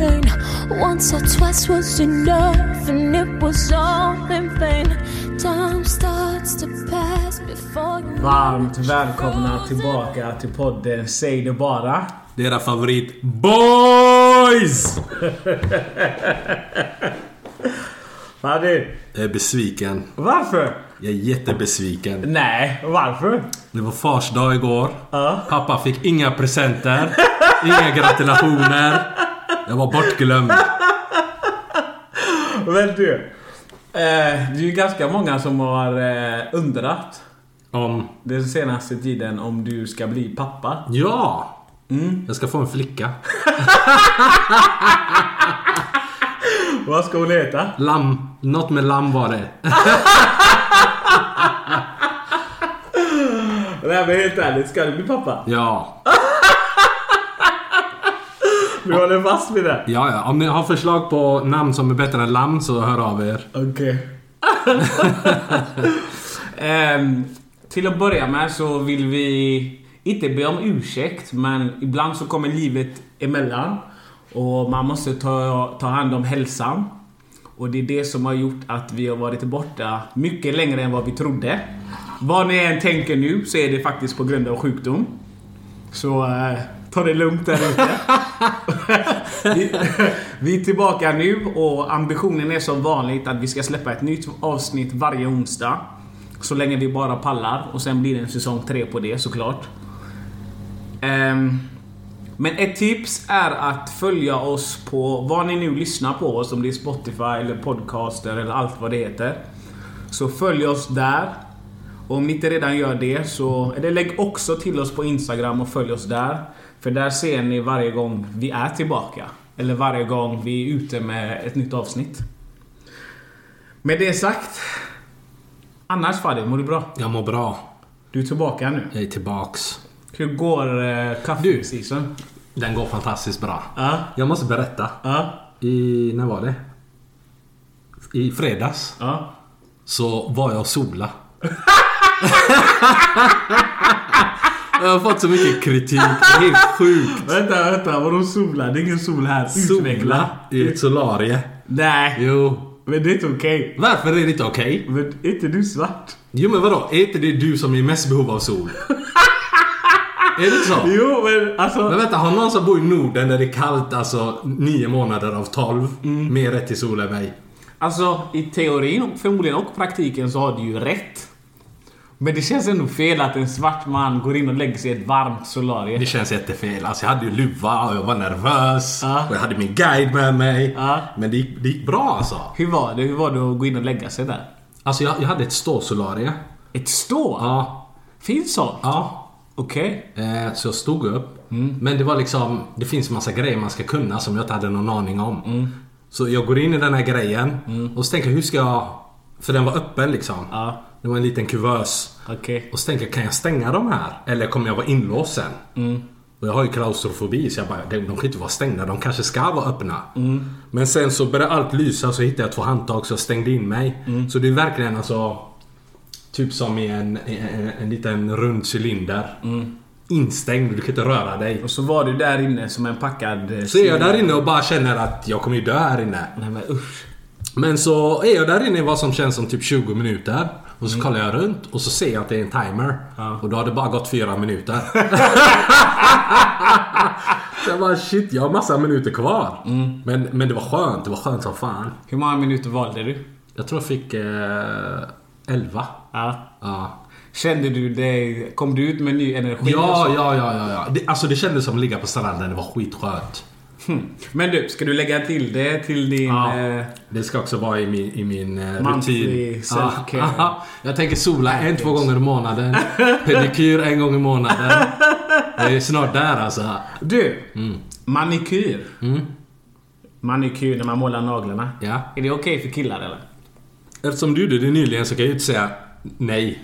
Pain. Once or twice was enough, and it was all in vain. Time starts to pass before you. Varmt välkomna tillbaka till podden Säg det bara. Det är era favorit BOYS! Vad du? Jag är besviken. Varför? Jag är jättebesviken. Nej, varför? Det var fars dag igår. Ja. Pappa fick inga presenter. Inga gratulationer. Jag var bortglömd. Men du. Eh, det är ju ganska många som har eh, undrat Om... den senaste tiden om du ska bli pappa. Ja! Jag ska få en flicka. Vad ska hon heta? Lamm. Något med lamm var det. Nej men helt ärligt, ska du bli pappa? Ja. Du håller fast vid det? Ja, ja. Om ni har förslag på namn som är bättre än lamm så hör av er. Okej. Ehm, till att börja med så vill vi inte be om ursäkt, men ibland så kommer livet emellan. Och man måste ta, ta hand om hälsan. Och det är det som har gjort att vi har varit borta mycket längre än vad vi trodde. Vad ni än tänker nu så är det faktiskt på grund av sjukdom. Så eh, ta det lugnt där ute. vi, vi är tillbaka nu och ambitionen är som vanligt att vi ska släppa ett nytt avsnitt varje onsdag. Så länge vi bara pallar och sen blir det en säsong tre på det såklart. Um, men ett tips är att följa oss på vad ni nu lyssnar på oss, om det är Spotify eller Podcaster eller allt vad det heter. Så följ oss där. Och om ni inte redan gör det så, eller lägg också till oss på Instagram och följ oss där. För där ser ni varje gång vi är tillbaka. Eller varje gång vi är ute med ett nytt avsnitt. Med det sagt. Annars Fadi, mår du bra? Jag mår bra. Du är tillbaka nu. Jag är tillbaks. Hur går eh, kaffeseason? Den går fantastiskt bra. Ja. Jag måste berätta. Ja. I... När var det? I fredags. Ja. Så var jag och sola. jag har fått så mycket kritik. Det är helt sjukt. Vänta, vänta. Vadå sola? Det är ingen sol här. Utveckla. Sola i ett solarie. Nej. Jo. Men det är inte okej. Varför är det inte okej? Men är inte du svart? Jo men vadå? Är inte det du som är mest behov av sol? är det inte så? Jo, men alltså... Men vänta, har någon som bor i Norden där det är kallt alltså nio månader av 12 mer rätt till sol än mig? Alltså, i teorin och förmodligen och praktiken så har du ju rätt. Men det känns ändå fel att en svart man går in och lägger sig i ett varmt solarium. Det känns jättefel. Alltså jag hade ju luva och jag var nervös. Ja. Och jag hade min guide med mig. Ja. Men det gick, det gick bra alltså. Hur var det? Hur var det att gå in och lägga sig där? Alltså jag, jag hade ett ståsolarie. Ett stå? Ja. Finns sånt? Ja. Okej. Eh, så jag stod upp. Men det var liksom, det finns massa grejer man ska kunna som jag inte hade någon aning om. Så jag går in i den här grejen och så tänker jag hur ska jag... För den var öppen liksom. Ja. Det var en liten kuvös. Okej. Och så tänker jag, kan jag stänga de här? Eller kommer jag vara inlåst sen? Och jag har ju klaustrofobi så jag bara, de kan inte vara stängda. De kanske ska vara öppna. Men sen så började allt lysa så hittade jag två handtag så jag stängde in mig. Så det är verkligen alltså... Typ som i en, en, en liten rund cylinder. Instängd, du kan inte röra dig. Och så var du där inne som en packad... eh, Så är jag där inne och bara känner att jag kommer ju dö här inne. Nej men usch. Men så är jag där inne i vad som känns som typ 20 minuter. Och så kollar jag runt och så ser jag att det är en timer. Och då har det bara gått 4 minuter. så jag bara shit, jag har massa minuter kvar. Men, men det var skönt. Det var skönt som fan. Hur många minuter valde du? Jag tror jag fick eh, 11. Ja. Ja. Kände du dig... Kom du ut med ny energi? Ja, ja, ja, ja. ja. Det, alltså det kändes som att ligga på stranden. Det var skitskönt. Men du, ska du lägga till det till din... Ja. Eh, Det ska också vara i min, i min eh, rutin. self-care. Ja, jag tänker sola en, två gånger i månaden. Pedikyr en gång i månaden. Jag är snart där alltså. du! Mm. Manikyr. Manikyr när man målar naglarna. Ja. Är det okej för killar eller? Eftersom du gjorde det nyligen så kan jag ju inte säga nej.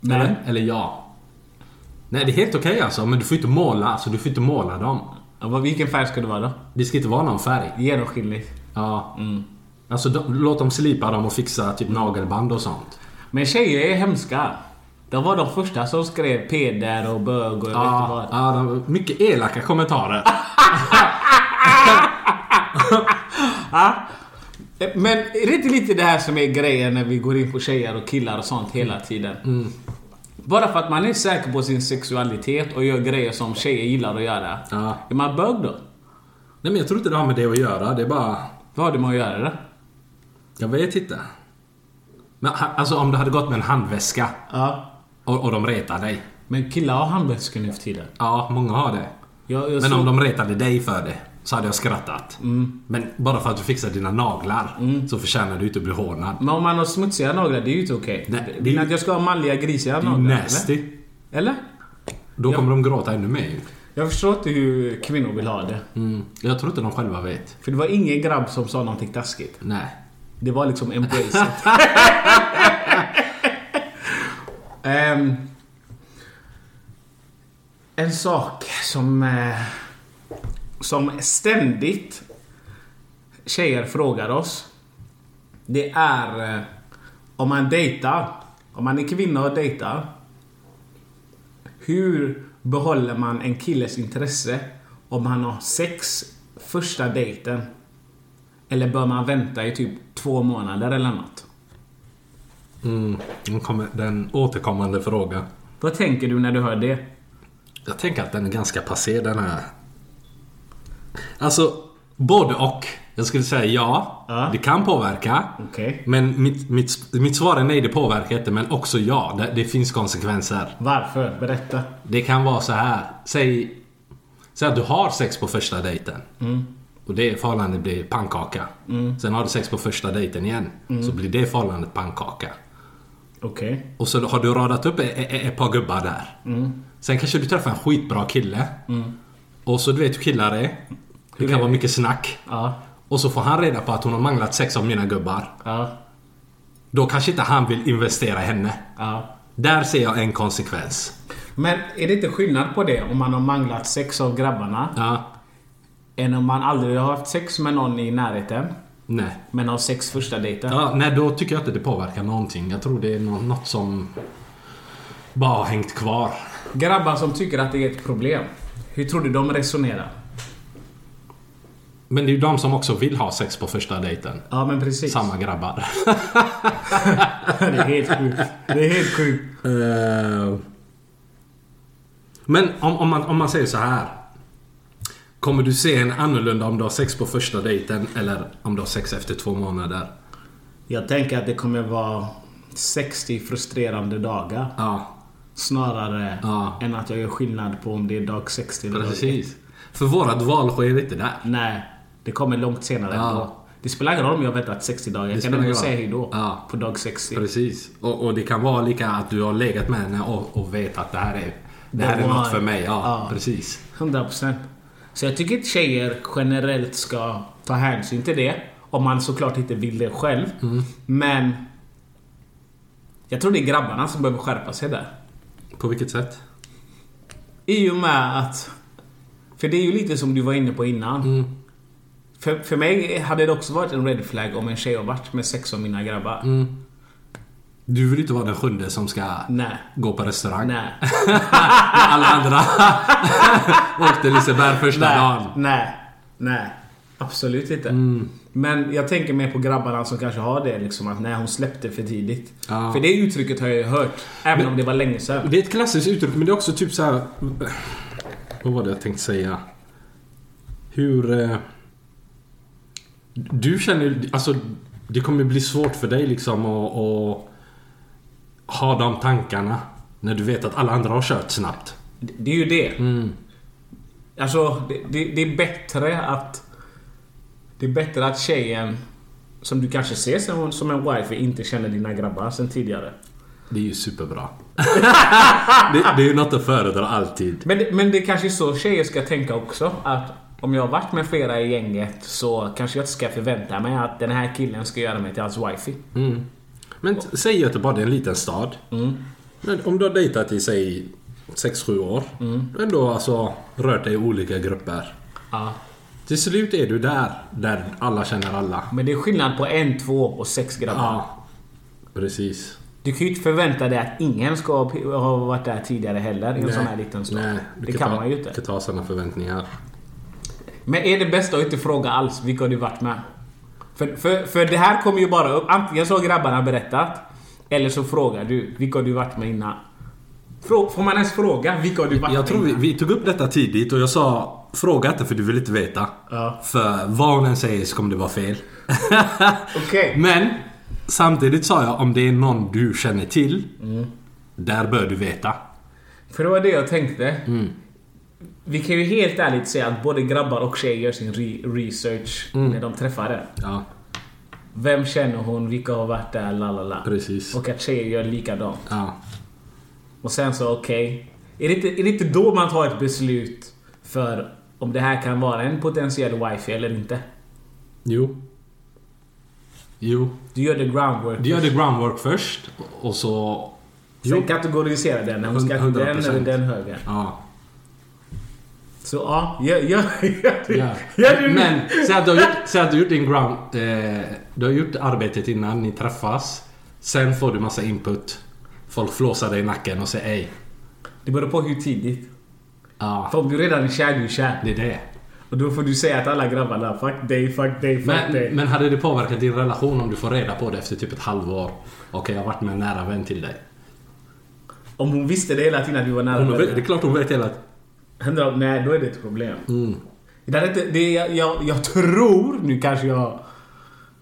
Nej. Eller, eller ja. Nej, det är helt okej alltså. Men du får inte måla. Alltså, du får inte måla dem. Ja, vilken färg ska det vara då? Det ska inte vara någon färg. Genomskinligt. Ja. Alltså, de, låt dem slipa dem och fixa typ nagelband och sånt. Men tjejer är hemska. De var de första som skrev peder och bög och jag vet inte vad. ja de, mycket elaka kommentarer. Men är det inte lite det här som är grejen när vi går in på tjejer och killar och sånt hela tiden? Mm. Bara för att man är säker på sin sexualitet och gör grejer som tjejer gillar att göra. Ja. Är man bög då? Nej men jag tror inte det har med det att göra. Det är bara... Vad har det med att göra det? Jag vet inte. Men alltså om det hade gått med en handväska Ja. och, och de retar dig. Men killar har handväskor nu för tiden. Ja, många har det. Jag, jag Men såg- om de retade dig för det så hade jag skrattat. Men bara för att du fixar dina naglar så förtjänar du inte att bli hånad. Men om man har smutsiga naglar, det är ju inte okej. Nej, Vill ni att jag ska ha manliga grisiga Det är naglar? nasty. Eller? Då Ja. kommer de gråta ännu mer. Jag förstår inte hur kvinnor vill ha det. mm. Jag tror inte de själva vet. För det var ingen grabb som sa någonting taskigt. Nej. Det var liksom embrace it. Ehm, en sak som... eh, som ständigt tjejer frågar oss. Det är eh, om man dejtar. Om man är kvinna och dejtar. Hur behåller man en killes intresse om han har sex första dejten? Eller bör man vänta i typ två månader eller något? Mm. Den återkommande frågan. Vad tänker du när du hör det? Jag tänker att den är ganska passé den här. Alltså, både och. Jag skulle säga ja. Ja. Det kan påverka. Okej. Men mitt, mitt, mitt svar är nej, det påverkar inte. Men också ja, det, det finns konsekvenser. Varför? Berätta. Det kan vara så här. Säg, säg att du har sex på första dejten. Och det förhållandet blir pannkaka. Sen har du sex på första dejten igen. Så blir det förhållandet pannkaka. Okej. Och så har du radat upp ett, ett, ett par gubbar där. Sen kanske du träffar en skitbra kille. Och så du vet hur killar är. Det kan vara mycket snack. Ja. Och så får han reda på att hon har manglat sex av mina gubbar. Ja. Då kanske inte han vill investera i henne. Ja. Där ser jag en konsekvens. Men är det inte skillnad på det om man har manglat sex av grabbarna Ja. än om man aldrig har haft sex med någon i närheten Nej. men har sex första dejten? Ja, nej, då tycker jag inte det påverkar någonting. Jag tror det är nå- något som bara har hängt kvar. Grabbar som tycker att det är ett problem. Hur tror du de resonerar? Men det är ju de som också vill ha sex på första dejten. Ja men precis. Samma grabbar. det är helt sjukt. Det är helt sjukt. Eh, Men om, om, man, om man säger så här. Kommer du se en annorlunda om du har sex på första dejten eller om du har sex efter två månader? Jag tänker att det kommer vara 60 frustrerande dagar. Ja, Snarare Ja. än att jag gör skillnad på om det är dag 60 eller dag precis. För vårat val sker inte där. Nej, det kommer långt senare Ja. ändå. Det spelar ingen roll om jag väntat 60 dagar. Jag kan ändå säga hejdå Ja. på dag 60. Precis. Och, och det kan vara lika att du har legat med henne och, och vet att det här är, det här Det är något för mig. Ja, Ja. precis. 100%. Så jag tycker inte tjejer generellt ska ta hänsyn till det. Om man såklart inte vill det själv. Mm. Men... Jag tror det är grabbarna som behöver skärpa sig där. På vilket sätt? I och med att... För det är ju lite som du var inne på innan. Mm. För, för mig hade det också varit en red flag om en tjej har varit med sex av mina grabbar. Mm. Du vill inte vara den sjunde som ska Nej. gå på restaurang. Nej. När alla andra åkte Liseberg första Nej. dagen. Nej. Nej. Absolut inte. Mm. Men jag tänker mer på grabbarna som kanske har det liksom att nej hon släppte för tidigt. Ja. För det uttrycket har jag ju hört. Även om det var länge sedan. Det är ett klassiskt uttryck men det är också typ så här. Vad var det jag tänkte säga? Hur... Du känner alltså det kommer bli svårt för dig liksom att, att ha de tankarna när du vet att alla andra har kört snabbt. Det är ju det. Mm. Alltså det, det, det är bättre att... Det är bättre att tjejen som du kanske ser som, som en wife inte känner dina grabbar sen tidigare. Det är ju superbra. det, det är ju något att föredra alltid. Men, men det kanske är så tjejer ska tänka också. Att om jag har varit med flera i gänget så kanske jag inte ska förvänta mig att den här killen ska göra mig till hans wifey. Mm. Men t- säg Göteborg, det är en liten stad. Men om du har dejtat i säg 6-7 år. Du har ändå alltså rört dig i olika grupper. Ja. Till slut är du där, där alla känner alla. Men det är skillnad på en, två och sex grabbar. Ja, precis. Du kan ju inte förvänta dig att ingen ska ha- ha varit där tidigare heller i en sån här liten stad. Nej, du det kan ta, man ju Du inte. kan ta sådana förväntningar. Men är det bästa att inte fråga alls vilka du varit med? För, för, för det här kommer ju bara upp. Antingen så har grabbarna berättat. Eller så frågar du vilka har du varit med innan? Frå, får man ens fråga vilka har du varit Jag med tror vi, vi tog upp detta tidigt och jag sa Fråga inte för du vill inte veta. Ja. För vad hon än säger så kommer det vara fel. Okej. Men samtidigt sa jag om det är någon du känner till. Mm. Där bör du veta. För det var det jag tänkte. Mm. Vi kan ju helt ärligt säga att både grabbar och tjejer gör sin re- research Mm. när de träffar den. Ja, Vem känner hon? Vilka har varit där? Lalala. precis. Och att tjejer gör likadant. Ja. Och sen så, okej. Är, det inte, är det inte då man tar ett beslut för om det här kan vara en potentiell wifi eller inte? Jo. Jo. Du gör the groundwork. Du gör det groundwork först och så... Sen kategorisera den. Hon ska den eller 100%. den högen. Ja. Så ja, gör, gör, Men säg att du har gjort, säg att du har gjort din ground... Eh, du har gjort arbetet innan ni träffas. Sen får du massa input. Folk flåsar dig i nacken och säger ej. Det beror på hur tidigt. Ja, För om du redan är kär, du är kär. det är det. Och då får du säga att alla grabbarna fuck dig, fuck dig, fuck Men, dig. men hade det påverkat din relation om du får reda på det efter typ ett halvår? Okej, jag har varit med en nära vän till dig. Om hon visste det hela tiden att du var nära Hon vet, det är vänner. klart hon vet hela... Hundra- Nej, då är det ett problem. Mm. Det är inte, det är, jag, jag tror, nu kanske jag...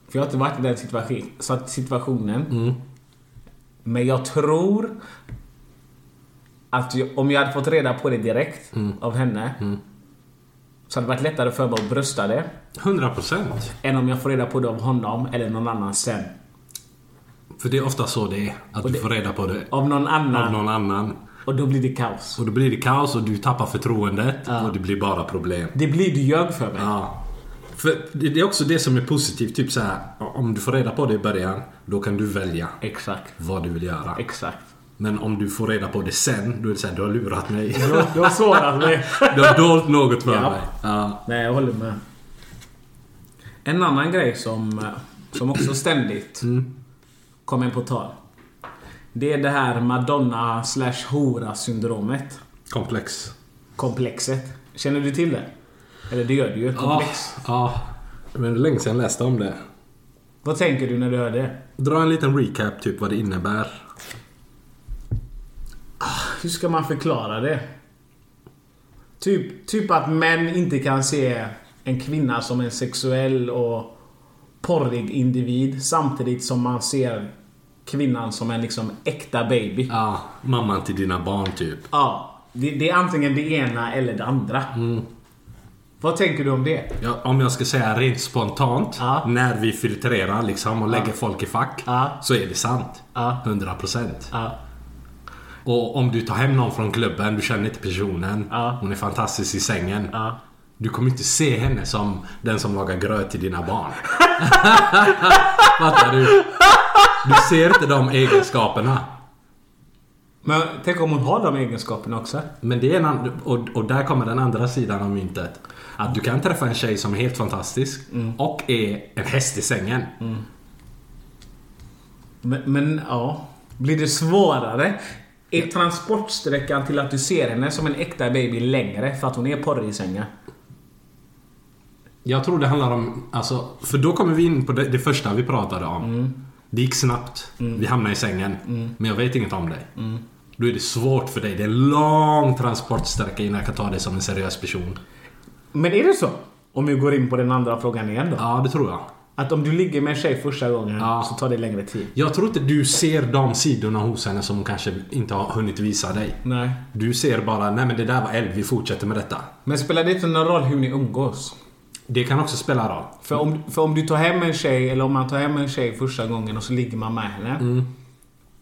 För jag har inte varit i den situation, situationen. Mm. Men jag tror att jag, om jag hade fått reda på det direkt Mm. av henne. Så hade det varit lättare för mig att brösta det. 100 procent. Än om jag får reda på det av honom eller någon annan sen. För det är ofta så det är. Att Och du det- får reda på det Av någon annan. av någon annan. Och då blir det kaos. Och då blir det kaos och du tappar förtroendet. Ja. Och det blir bara problem. Det blir du ljög för mig. Ja. För det är också det som är positivt. Typ så här, om du får reda på det i början, då kan du välja Exakt. vad du vill göra. Exakt. Men om du får reda på det sen, då är det så här, du har lurat mig. Du har, du har sårat mig. Du har dolt något för Ja. mig. Ja. Nej, jag håller med. En annan grej som, som också ständigt kommer på tal. Det är det här Madonna slash hora syndromet. Komplex. Komplexet. Känner du till det? Eller det gör du ju. Komplex. Ja, ja. Men det är länge sedan jag läste om det. Vad tänker du när du hör det? Dra en liten recap, typ vad det innebär. Hur ska man förklara det? Typ, typ att män inte kan se en kvinna som en sexuell och porrig individ samtidigt som man ser kvinnan som en liksom äkta baby. Ja, mamman till dina barn typ. Ja. Det, det är antingen det ena eller det andra. Vad tänker du om det? Ja, om jag ska säga rent spontant, Ja. när vi filtrerar liksom och lägger folk i fack, så är det sant. Ja. 100%. Ja. Och om du tar hem någon från klubben, du känner inte personen, hon är fantastisk i sängen. Du kommer inte se henne som den som lagar gröt till dina barn. Fattar du? Du ser inte de egenskaperna. Men tänk om hon har de egenskaperna också? Men det är en och, och där kommer den andra sidan av myntet. Att du kan träffa en tjej som är helt fantastisk och är en häst i sängen. Men, men ja. Blir det svårare? Är transportsträckan till att du ser henne som en äkta baby längre för att hon är porrig i sängen? Jag tror det handlar om, alltså, för då kommer vi in på det, det första vi pratade om. Det gick snabbt. Vi hamnade i sängen. Men jag vet inget om dig. Då är det svårt för dig. Det är en lång transportsträcka innan jag kan ta dig som en seriös person. Men är det så? Om vi går in på den andra frågan igen då. Ja, det tror jag. Att om du ligger med en tjej första gången Ja. så tar det längre tid. Jag tror inte du ser de sidorna hos henne som hon kanske inte har hunnit visa dig. Nej. Du ser bara, nej men det där var eld, vi fortsätter med detta. Men spelar det inte någon roll hur ni umgås? Det kan också spela roll. För om, för om du tar hem en tjej, eller om man tar hem en tjej första gången och så ligger man med henne.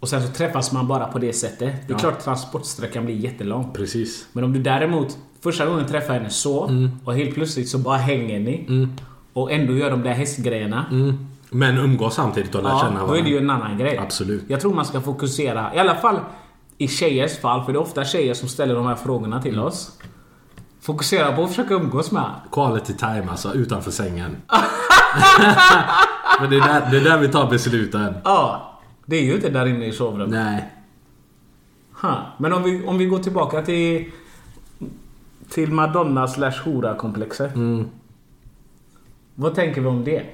Och sen så träffas man bara på det sättet. Det är Ja. klart transportsträckan blir jättelång. Precis. Men om du däremot första gången träffar henne så och helt plötsligt så bara hänger ni. Och ändå gör de där hästgrejerna. Men umgås samtidigt och lär känna Ja, varandra. då är det ju en annan grej. Absolut. Jag tror man ska fokusera, i alla fall i tjejers fall, för det är ofta tjejer som ställer de här frågorna till Mm. oss. Fokusera på att försöka umgås med. Quality time alltså, utanför sängen. Men det är, där, det är där vi tar besluten. Ja, det är ju inte där inne i sovrummet. Nej. Ha. Men om vi, om vi går tillbaka till till Madonna slash hora komplexet. Mm. Vad tänker vi om det?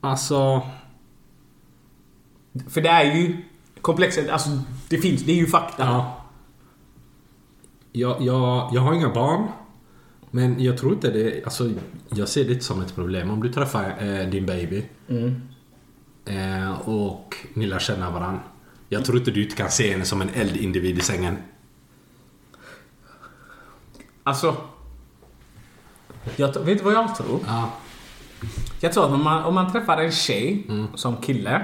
Alltså... För det är ju komplexet, alltså det finns, det är ju fakta. Ja. Jag, jag, jag har inga barn. Men jag tror inte det... Alltså, jag ser det inte som ett problem. Om du träffar eh, din baby eh, och ni lär känna varandra. Jag tror inte du inte kan se henne som en eldindivid i sängen. Alltså... Jag, vet du vad jag tror? Ja. Jag tror att om man, om man träffar en tjej som kille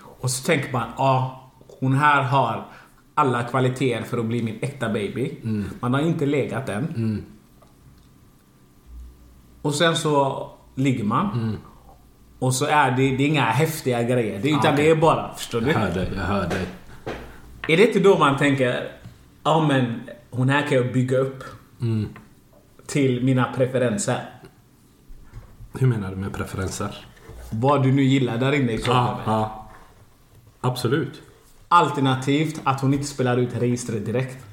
och så tänker man ja, hon här har alla kvaliteter för att bli min äkta baby. Man har inte legat än. Och sen så ligger man. Och så är det, det är inga häftiga grejer. Det, utan okej. det är bara, förstår du? Jag hör dig, jag hör dig. Är det inte då man tänker ja men hon här kan jag bygga upp till mina preferenser. Hur menar du med preferenser? Vad du nu gillar där inne i Ja, sovrummet. ja. Absolut. Alternativt att hon inte spelar ut registret direkt.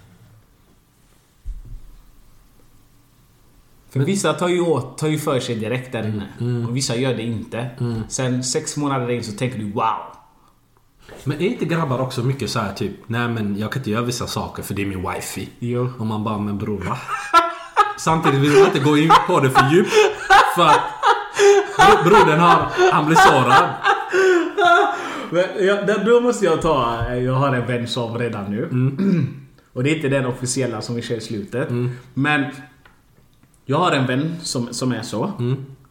För vissa tar ju, åt, tar ju för sig direkt där inne. Och vissa gör det inte. Sen sex månader in så tänker du wow. Men är inte grabbar också mycket så här typ Nej men jag kan inte göra vissa saker för det är min wifi. Jo. Och man bara men bror va? Samtidigt vill man inte gå in på det för djupt. För att bro- brodern har, han blir sårad. Men, där- då måste jag ta, jag har en vän som redan nu. Och det är inte den officiella som vi kör i slutet. Men jag har en vän som, som är så.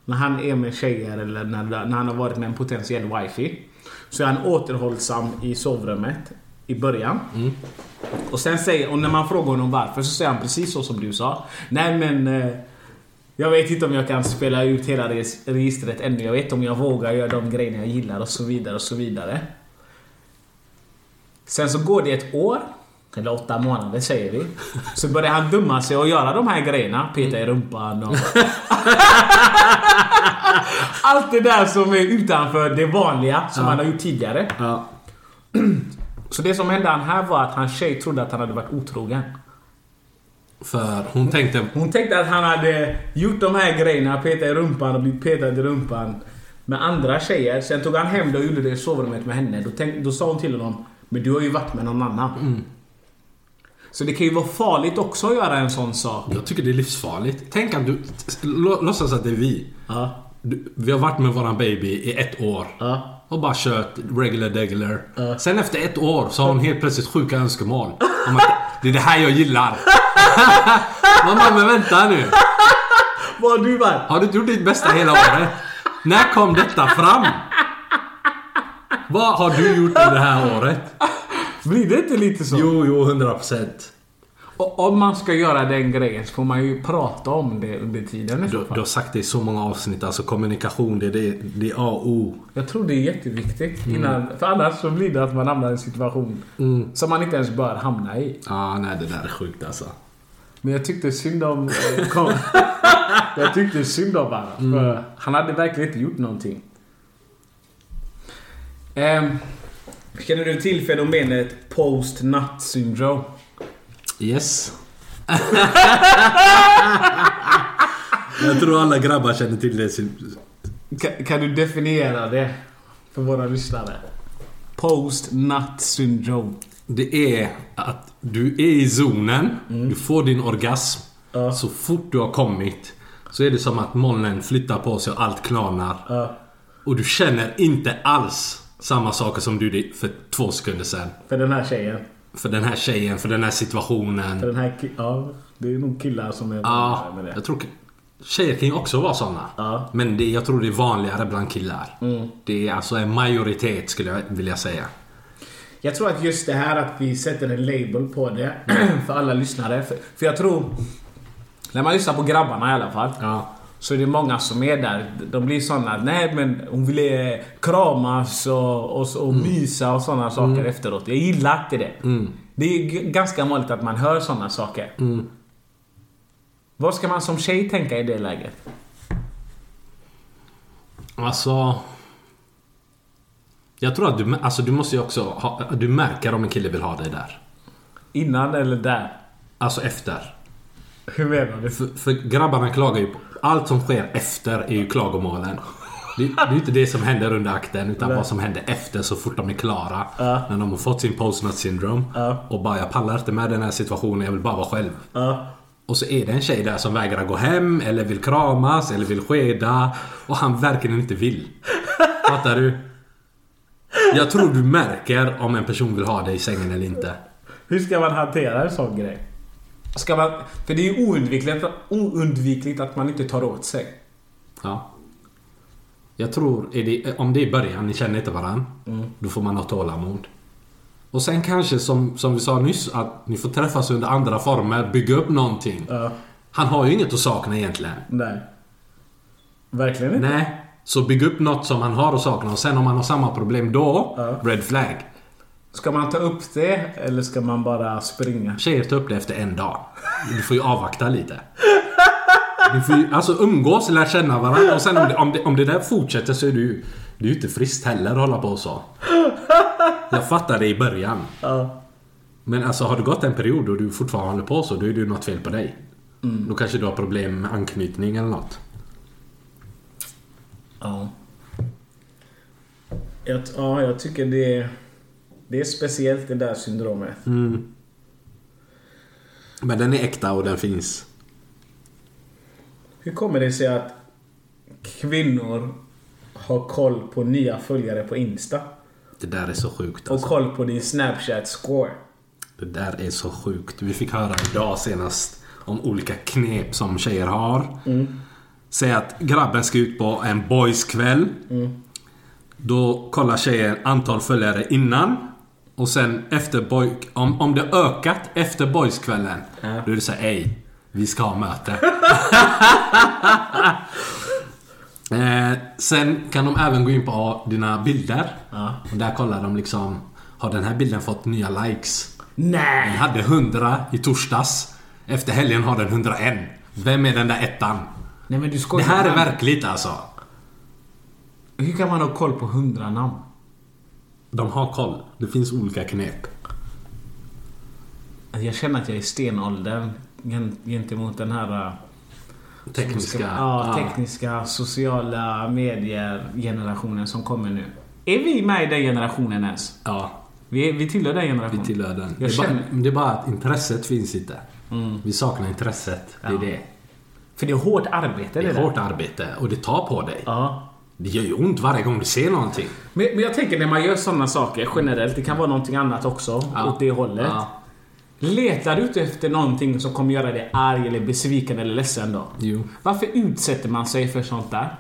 När han är med tjejer eller när, när han har varit med en potentiell wifi. Så är han återhållsam i sovrummet i början. Och sen säger, och när man frågar honom varför så säger han precis så som du sa. Nej men eh, jag vet inte om jag kan spela ut hela registret ännu. Jag vet inte om jag vågar göra de grejerna jag gillar och så vidare och så vidare. Sen så går det ett år, eller åtta månader säger vi. Så börjar han dumma sig och göra de här grejerna. Peta i rumpan och... Allt det där som är utanför det vanliga som han har gjort tidigare. Ja. Så det som hände han här var att hans tjej trodde att han hade varit otrogen. För hon tänkte Hon tänkte att han hade gjort de här grejerna, petat i rumpan och blivit petad i rumpan med andra tjejer. Sen tog han hem det och gjorde det i sovrummet med henne. Då, tänk, då sa hon till honom Men du har ju varit med någon annan. Så det kan ju vara farligt också att göra en sån sak. Jag tycker det är livsfarligt. Tänk att du... lå- Låtsas att det är vi. Ja. du, vi har varit med våran baby i ett år. Ja. Och bara kört regular degular. Sen efter ett år så har hon helt plötsligt sjuka önskemål. Om att det är det här jag gillar. Man bara, men vänta nu. Vad du varit? Har du inte gjort ditt bästa hela året? När kom detta fram? Vad har du gjort i det här året? Blir det inte lite så? Jo, jo, 100 procent. Och om man ska göra den grejen så får man ju prata om det under tiden i Du, du har sagt det i så många avsnitt. Alltså kommunikation, det är, det, det är A och O. Jag tror det är jätteviktigt innan... För annars så blir det att man hamnar i en situation som man inte ens bör hamna i. Ja, nej det där är sjukt alltså. Men jag tyckte synd om... eh, jag tyckte synd om honom. För han hade verkligen inte gjort någonting. Ehm, känner du till fenomenet post-nut syndrome? Yes. Jag tror alla grabbar känner till det. Kan, kan du definiera det för våra lyssnare? Post-nut syndrome. Det är att du är i zonen, du får din orgasm. Ja. Så fort du har kommit så är det som att molnen flyttar på sig och allt klarnar. Ja. Och du känner inte alls samma saker som du gjorde för två sekunder sedan. För den här tjejen. För den här tjejen, för den här situationen. För den här Ja, det är nog killar som är Ja, med det. jag tror tjejer kan ju också vara såna. Ja. Men det, jag tror det är vanligare bland killar. Mm. Det är alltså en majoritet skulle jag vilja säga. Jag tror att just det här att vi sätter en label på det för alla lyssnare. För, för jag tror... När man lyssnar på grabbarna i alla fall. Ja. Så är det många som är där. De blir såna nej men hon ville kramas och, och, och mysa och såna saker efteråt. Jag gillar inte det. Det är ganska vanligt att man hör såna saker. Vad ska man som tjej tänka i det läget? Alltså... Jag tror att du, alltså du måste ju också ha, Du märker om en kille vill ha dig där. Innan eller där? Alltså efter. Hur menar du? För, för grabbarna klagar ju på... Allt som sker efter är ju klagomålen. Det, det är ju inte det som händer under akten utan Nej. vad som händer efter så fort de är klara. Ja. När de har fått sin post-nut syndrome. Ja. Och bara jag pallar inte med den här situationen, jag vill bara vara själv. Ja. Och så är det en tjej där som vägrar gå hem eller vill kramas eller vill skeda. Och han verkligen inte vill. Fattar du? Jag tror du märker om en person vill ha dig i sängen eller inte. Hur ska man hantera en sån grej? Ska man, för det är ju oundvikligt, oundvikligt att man inte tar åt sig. Ja. Jag tror, det, om det är i början, ni känner inte varandra. Då får man ha tålamod. Och sen kanske som, som vi sa nyss, att ni får träffas under andra former, bygga upp någonting. Ja. Han har ju inget att sakna egentligen. Nej. Verkligen inte. Nej. Så bygg upp något som han har att sakna och sen om han har samma problem då, Ja. red flag. Ska man ta upp det eller ska man bara springa? Tjejer tar upp det efter en dag. Du får ju avvakta lite. Du får ju, alltså umgås, lära känna varandra och sen om det, om det, om det där fortsätter så är du. Det är ju inte friskt heller att hålla på så. Jag fattar det i början. Ja. Men alltså har det gått en period och du fortfarande håller på så, då är det ju något fel på dig. Då kanske du har problem med anknytning eller något. Ja. Jag, ja, jag tycker det, det är speciellt det där syndromet. Men den är äkta och den finns. Hur kommer det sig att kvinnor har koll på nya följare på Insta? Det där är så sjukt Och alltså. koll på din Snapchat score? Det där är så sjukt. Vi fick höra idag senast om olika knep som tjejer har. Säg att grabben ska ut på en boyskväll. Då kollar tjejen antal följare innan. Och sen efter boy... Om, om det ökat efter boyskvällen. Då är det så här, ej. Vi ska ha möte. eh, sen kan de även gå in på dina bilder. Och där kollar de liksom... Har den här bilden fått nya likes? Den Nej! hade 100 i torsdags. Efter helgen har den 101. Vem är den där ettan? Nej men du Det här är verkligt alltså. Hur kan man ha koll på 100 namn? De har koll. Det finns olika knep. Jag känner att jag är stenåldern gen- gentemot den här... äh, Tekniska. Ja, tekniska, sociala medier-generationen som kommer nu. Är vi med i den generationen ens? Ja, Vi, vi tillhör den generationen. vi tillhör den. Det är, bara, känner- det är bara att intresset finns inte. Vi saknar intresset. Det är Ja. det. För det är hårt arbete Det det, är där. hårt arbete och det tar på dig. Ja. Det gör ju ont varje gång du ser någonting. Men, men jag tänker när man gör sådana saker generellt, det kan vara någonting annat också åt det hållet. Ja. Letar du ute efter någonting som kommer göra dig arg eller besviken eller ledsen då? Jo. Varför utsätter man sig för sånt där?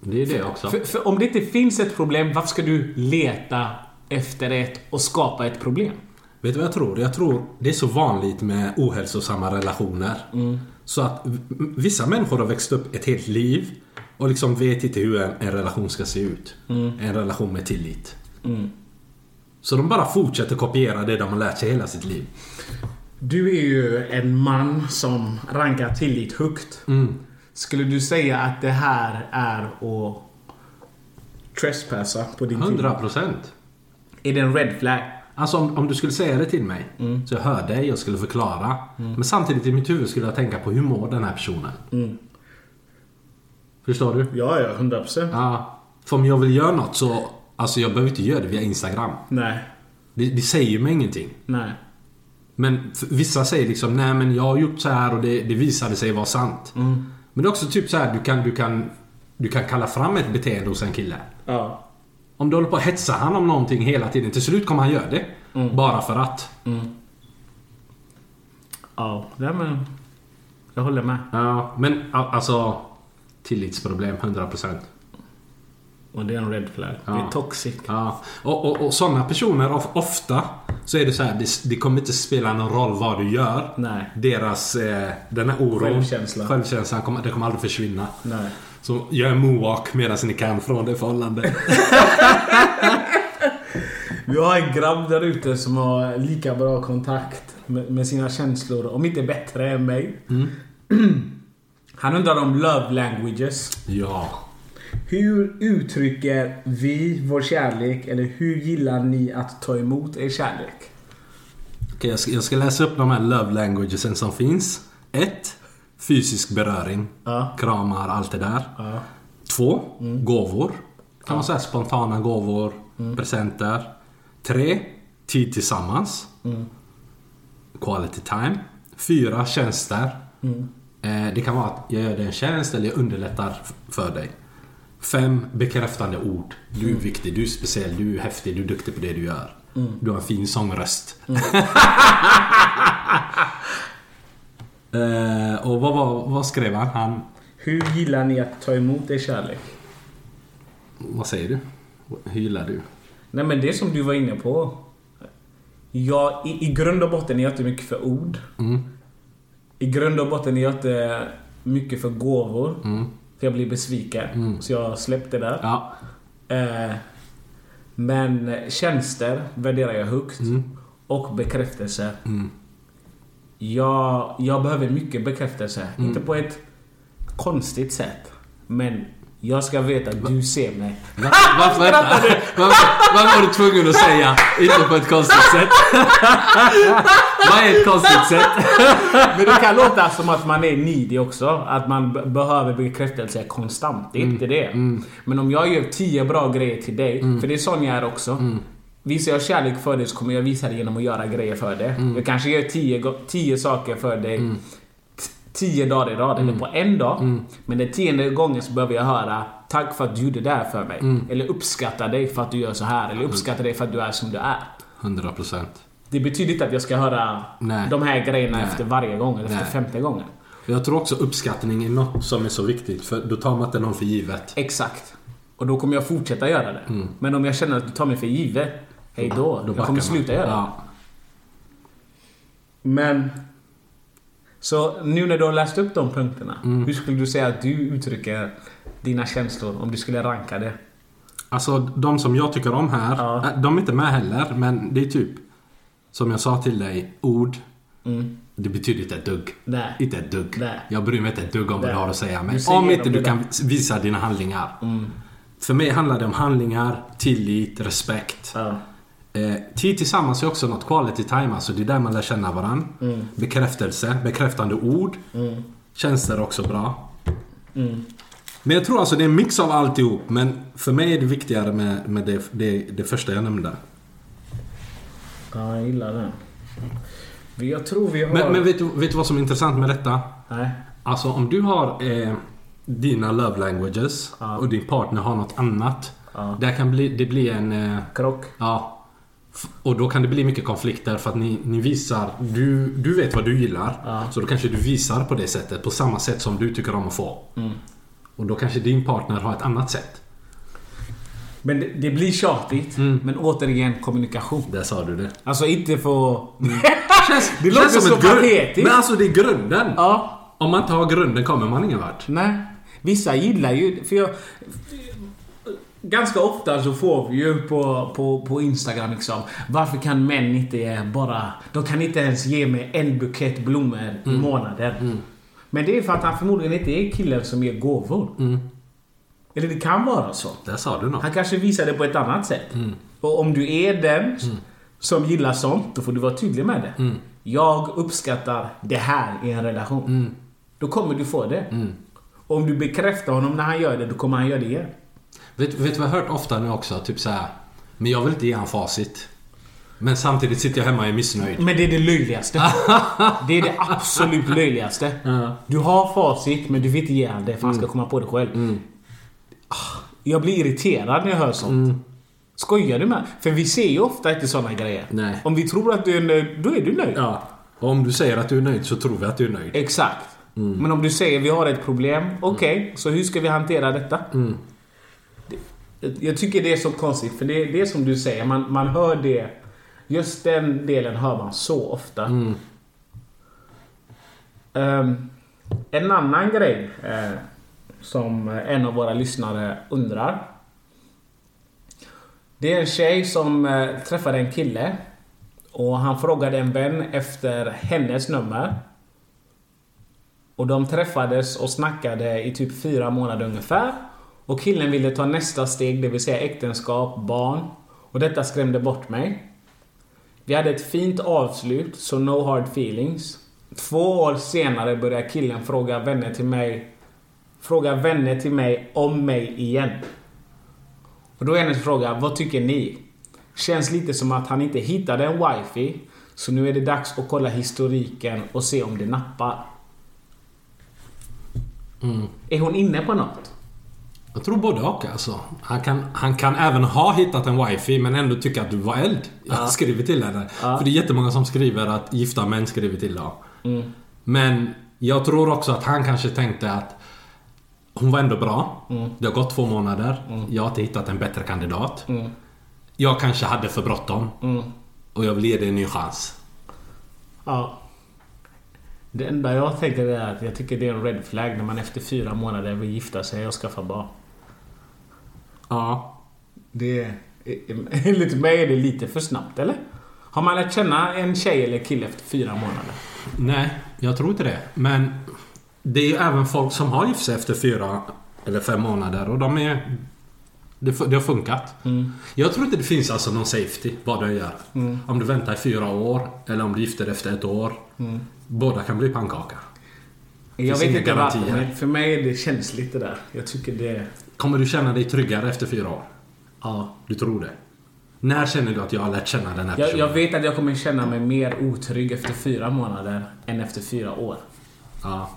Det är det också. För, för om det inte finns ett problem, varför ska du leta efter ett och skapa ett problem? Vet du vad jag tror? Jag tror det är så vanligt med ohälsosamma relationer. Så att vissa människor har växt upp ett helt liv och liksom vet inte hur en, en relation ska se ut. En relation med tillit. Så de bara fortsätter kopiera det de har lärt sig hela sitt liv. Du är ju en man som rankar tillit högt. Skulle du säga att det här är att trespassa på din 100 tillit? procent. Är det en red flag? Alltså om, om du skulle säga det till mig så jag hör dig och skulle förklara. Men samtidigt i mitt huvud skulle jag tänka på hur mår den här personen? Förstår du? Ja, ja. 100 procent. Ja. För om jag vill göra något så... Alltså jag behöver inte göra det via Instagram. Nej. Det, det säger ju mig ingenting. Nej. Men vissa säger liksom nej men jag har gjort så här och det, det visade sig vara sant. Men det är också typ så här du kan, du kan du kan kalla fram ett beteende hos en kille. Ja. Om du håller på att hetsa han om någonting hela tiden, till slut kommer han göra det. Bara för att. Ja, nej, men... Jag håller med. Ja, men alltså... Tillitsproblem, 100%. Och det är en red flag. Det Ja. är toxic. Ja. Och, och, och sådana personer, of- ofta så är det så här, det, det kommer inte spela någon roll vad du gör. Nej. Deras, eh, den här oron, Självkänsla. självkänslan kommer, det kommer aldrig försvinna. Nej. Så gör en moonwalk medan ni kan från det förhållandet. Vi har en grabb där ute som har lika bra kontakt med, med sina känslor, om inte bättre än mig. Han undrar om love languages. ja. Hur uttrycker vi vår kärlek? Eller hur gillar ni att ta emot er kärlek? Okej, jag, ska, jag ska läsa upp de här love languagesen som finns. 1. Fysisk beröring. Ja. Kramar, allt det där. Ja. 2. Gåvor. Kan man säga spontana gåvor, presenter. 3. Tid tillsammans. Quality time. 4. Tjänster. Eh, det kan vara att jag gör dig en tjänst eller jag underlättar för dig. 5. Bekräftande ord. Du är viktig, du är speciell, du är häftig, du är duktig på det du gör. Du har en fin sångröst. eh, och vad, var, vad skrev han? han? Hur gillar ni att ta emot er kärlek? Vad säger du? Hur gillar du? Nej men det som du var inne på. Jag, i, I grund och botten är jag inte mycket för ord. I grund och botten är jag inte mycket för gåvor. För jag blir besviken. Så jag släppte det där. Ja. Eh, men tjänster värderar jag högt. Och bekräftelse. Jag, jag behöver mycket bekräftelse. Inte på ett konstigt sätt. Men jag ska veta att du ser mig. Va- Varför, varför, varför, varför var du tvungen att säga inte på ett konstigt sätt? Vad är ett konstigt sätt? Men det kan låta som att man är needy också. Att man behöver bekräftelse konstant. Det är inte det. Men om jag gör 10 bra grejer till dig, för det är sån jag är också. Visar jag kärlek för dig så kommer jag visa det genom att göra grejer för dig. Jag kanske gör 10 10 saker för dig. T- 10 dagar i rad, eller på en dag. Men den tionde gången så behöver jag höra Tack för att du gjorde det här för mig. Eller uppskatta dig för att du gör så här. Eller uppskatta dig för att du är som du är. 100 procent. Det betyder inte att jag ska höra Nej. de här grejerna Nej. efter varje gång, eller efter femte gången. Jag tror också uppskattning är något som är så viktigt. För då tar man inte någon för givet. Exakt. Och då kommer jag fortsätta göra det. Men om jag känner att du tar mig för givet, hej då. Då jag kommer man. sluta göra det. Ja. Men... Så nu när du har läst upp de punkterna, Mm. hur skulle du säga att du uttrycker dina känslor om du skulle ranka det? Alltså de som jag tycker om här, Ja. äh, de är inte med heller. Men det är typ, som jag sa till dig, ord. Det betyder inte ett dugg. Mm. Nej. Inte ett dugg. Nej. Jag bryr mig inte ett dugg om vad du har att säga. Men om inte du kan visa dina handlingar. Mm. För mig handlar det om handlingar, tillit, respekt. Ja. Eh, tid tillsammans är också något quality time. Alltså det är där man lär känna varandra. Mm. Bekräftelse, bekräftande ord. Tjänster är också bra. Mm. Men jag tror alltså det är en mix av alltihop. Men för mig är det viktigare med, med det, det, det första jag nämnde. ja, jag gillar det. Jag tror vi har... Men, men vet, du, vet du vad som är intressant med detta? Nej. Alltså om du har eh, dina love languages och din partner har något annat. Där kan bli, det bli en... Eh, Krock. ja. Och då kan det bli mycket konflikter för att ni, ni visar... Du, du vet vad du gillar. Så då kanske du visar på det sättet. På samma sätt som du tycker om att få. Och då kanske din partner har ett annat sätt. Men det, det blir tjatigt. Men återigen kommunikation. Där sa du det. Alltså inte få... Känns, Det låter så ett grund- patetiskt. Men alltså det är grunden. Ja. Om man inte har grunden kommer man ingen vart. Nej. Vissa gillar ju... För jag, ganska ofta så får vi ju på, på, på Instagram liksom. Varför kan män inte bara... De kan inte ens ge mig en bukett blommor i månaden. Men det är för att han förmodligen inte är killen som ger gåvor. Eller det kan vara så. Där sa du något. Han kanske visar det på ett annat sätt. Och om du är den som gillar sånt, då får du vara tydlig med det. Jag uppskattar det här i en relation. Då kommer du få det. Om du bekräftar honom när han gör det, då kommer han göra det igen. Vet, vet du vad jag har hört ofta nu också? Typ så här. Men jag vill inte ge han facit. Men samtidigt sitter jag hemma och är missnöjd. Men det är det löjligaste. det är det absolut löjligaste. Du har facit, men du vill inte ge han det för han ska komma på det själv. Ah, Jag blir irriterad när jag hör sånt. Skojar du med? För vi ser ju ofta inte såna grejer. Nej. Om vi tror att du är nöjd, då är du nöjd. Ja. Och om du säger att du är nöjd så tror vi att du är nöjd. Exakt. Men om du säger vi har ett problem. Okej, så hur ska vi hantera detta? Det- Jag tycker det är så konstigt, för det är det som du säger. Man, man hör det. Just den delen hör man så ofta. Ehm, en annan grej eh, som en av våra lyssnare undrar. Det är en tjej som eh, träffade en kille. Och han frågade en vän efter hennes nummer. Och de träffades och snackade i typ fyra månader ungefär. Och killen ville ta nästa steg, det vill säga äktenskap, barn. Och detta skrämde bort mig. Vi hade ett fint avslut, så no hard feelings. Två år senare börjar killen fråga vänner till mig Fråga vänner till mig om mig igen. Och då är hennes fråga, vad tycker ni? Känns lite som att han inte hittade en wifi. Så nu är det dags att kolla historiken och se om det nappar. Är hon inne på något? Jag tror både och alltså. Han kan, han kan även ha hittat en wifi men ändå tycka att du var eld. Jag skriver till henne. För det är jättemånga som skriver att gifta män skriver till dem. Men jag tror också att han kanske tänkte att hon var ändå bra. Det har gått två månader. Jag har inte hittat en bättre kandidat. Jag kanske hade för bråttom. Och jag vill ge dig en ny chans. Ja. Det enda jag tänker är att jag tycker det är en red flag när man efter fyra månader vill gifta sig och skaffa barn. Ja. Det är... Enligt mig är det lite för snabbt, eller? Har man lärt känna en tjej eller kille efter fyra månader? Nej, jag tror inte det. Men det är ju även folk som har gift sig efter fyra eller fem månader och de är... Det, har funkat. Jag tror inte det finns alltså någon safety vad du gör. Om du väntar i fyra år eller om du gifter dig efter ett år. Båda kan bli pannkaka. Jag vet inte varför, garantier. men för mig är det känsligt det där. Jag tycker det... Kommer du känna dig tryggare efter fyra år? Ja. Du tror det? När känner du att jag har lärt känna den här Jag, personen? jag vet att jag kommer känna mig mer otrygg efter fyra månader än efter fyra år. Ja.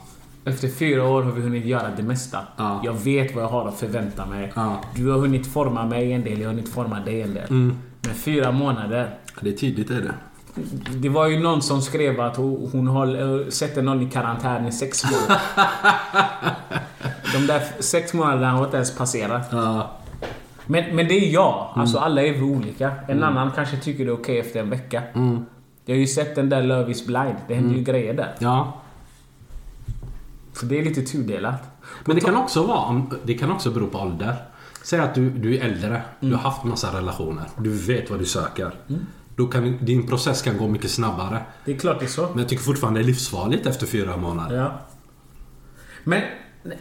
Efter fyra år har vi hunnit göra det mesta. Ja. Jag vet vad jag har att förvänta mig. Ja. Du har hunnit forma mig en del, jag har hunnit forma dig en del. Men fyra månader. Det är tidigt är det. Det var ju någon som skrev att hon, hon håller, sätter någon i karantän i sex månader. De där sex månaderna har inte ens passerat. Ja. Men, men det är jag. Alltså alla är vi olika. En annan kanske tycker det är okej efter en vecka. Jag har ju sett den där Love is blind. Det händer ju grejer där. Ja. Så det är lite tudelat. Men det kan också vara, det kan också bero på ålder. Säg att du, du är äldre, du har haft massa relationer, du vet vad du söker. Då kan din process kan gå mycket snabbare. Det är klart det är så. Men jag tycker fortfarande det är livsfarligt efter fyra månader. Ja. Men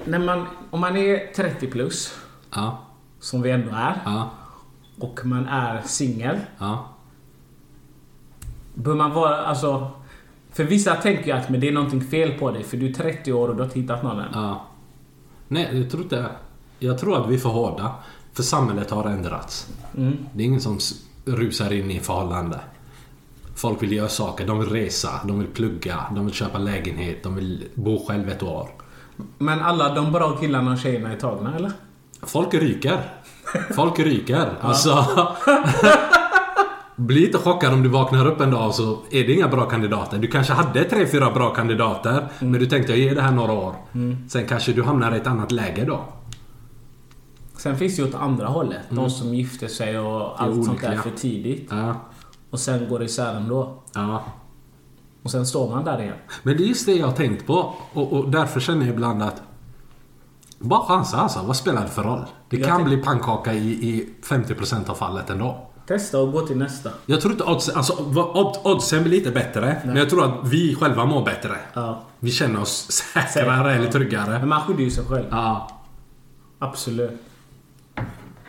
när man, om man är 30 plus, Ja, som vi ändå är, ja, och man är singel. ja. Bör man vara, alltså... För vissa tänker ju att men det är någonting fel på dig för du är 30 år och du har inte hittat någon än. ja. Nej, jag tror inte... Jag tror att vi är för hårda. För samhället har ändrats. Det är ingen som rusar in i förhållande. Folk vill göra saker. De vill resa, de vill plugga, de vill köpa lägenhet, de vill bo själv ett år. Men alla de bra killarna och tjejerna är tagna eller? Folk ryker. Folk ryker. Alltså... Bli inte chockad om du vaknar upp en dag och så är det inga bra kandidater. Du kanske hade tre, fyra bra kandidater. Men du tänkte jag ger det här några år. Sen kanske du hamnar i ett annat läge då. Sen finns det ju åt andra hållet. De som gifter sig och allt sånt där för tidigt. Ja. Och sen går det isär ändå. ja. Och sen står man där igen. Men det är just det jag har tänkt på. Och, och därför känner jag ibland att... Bara chansa alltså. Vad spelar det för roll? Det Jag kan bli pannkaka i, i 50% av fallet ändå. Testa och gå till nästa. Jag tror inte odds, alltså, oddsen blir lite bättre. Men jag tror att vi själva mår bättre. Ja. Vi känner oss säkrare Säkrare, eller tryggare. Men man skyddar ju sig själv. Ja. Absolut.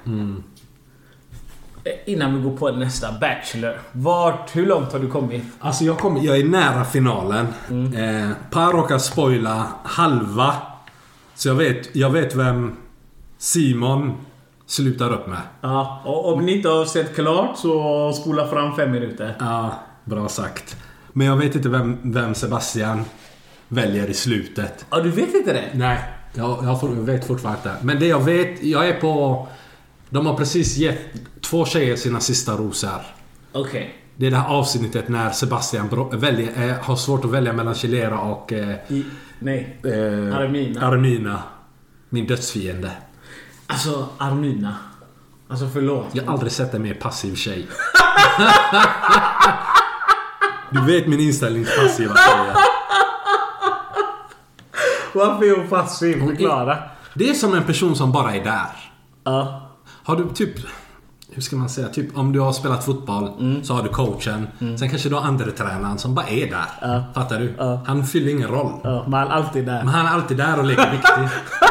Eh, Innan vi går på nästa Bachelor. Vart, hur långt har du kommit? Alltså jag, kommer, jag är nära finalen. Eh, Per råkar spoila halva. Så jag vet, jag vet vem Simon slutar upp med. Ja, och om ni inte har sett klart så spola fram fem minuter. Ja, bra sagt. Men jag vet inte vem, vem Sebastian väljer i slutet. Ja, du vet inte det? Nej, jag, jag vet fortfarande inte. Men det jag vet, jag är på... De har precis gett två tjejer sina sista rosor. Okej. Det är det här avsnittet när Sebastian väljer, eh, har svårt att välja mellan Chilera och... Eh, I- Nej. eh, Armina. Armina. Min dödsfiende. Alltså, Armina. Alltså förlåt. Jag har aldrig sett en mer passiv tjej. du vet min inställning till passiva tjejer. Varför är hon passiv? Förklara. Det är som en person som bara är där. Ja. Har du typ... Hur ska man säga? Typ om du har spelat fotboll så har du coachen. Sen kanske du har andra tränaren som bara är där. Fattar du? Han fyller ingen roll. Ja, man är alltid där. Men han är alltid där och leker viktig.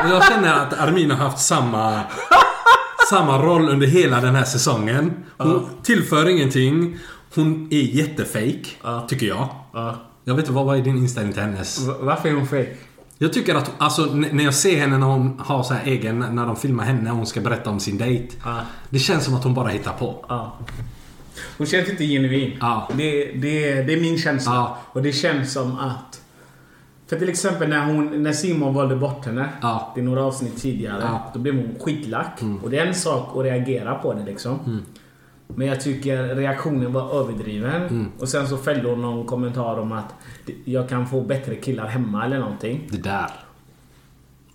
Och jag känner att Armin har haft samma... Samma roll under hela den här säsongen. Hon tillför ingenting. Hon är jättefake, tycker jag. Ja. Jag vet inte, vad vad är din inställning till hennes? V- Varför är hon fake? Jag tycker att, alltså när jag ser henne när hon har så här egen, när de filmar henne och hon ska berätta om sin dejt. Ja. Det känns som att hon bara hittar på. Ja. Hon känns inte genuin. Ja. Det, det, det är min känsla. Och det känns som att... För till exempel när, hon, när Simon valde bort henne. Det är några avsnitt tidigare. Mm. Då blev hon skitlack. Och det är en sak att reagera på det liksom. Men jag tycker reaktionen var överdriven. Mm. Och sen så fällde hon någon kommentar om att jag kan få bättre killar hemma eller någonting. Det där.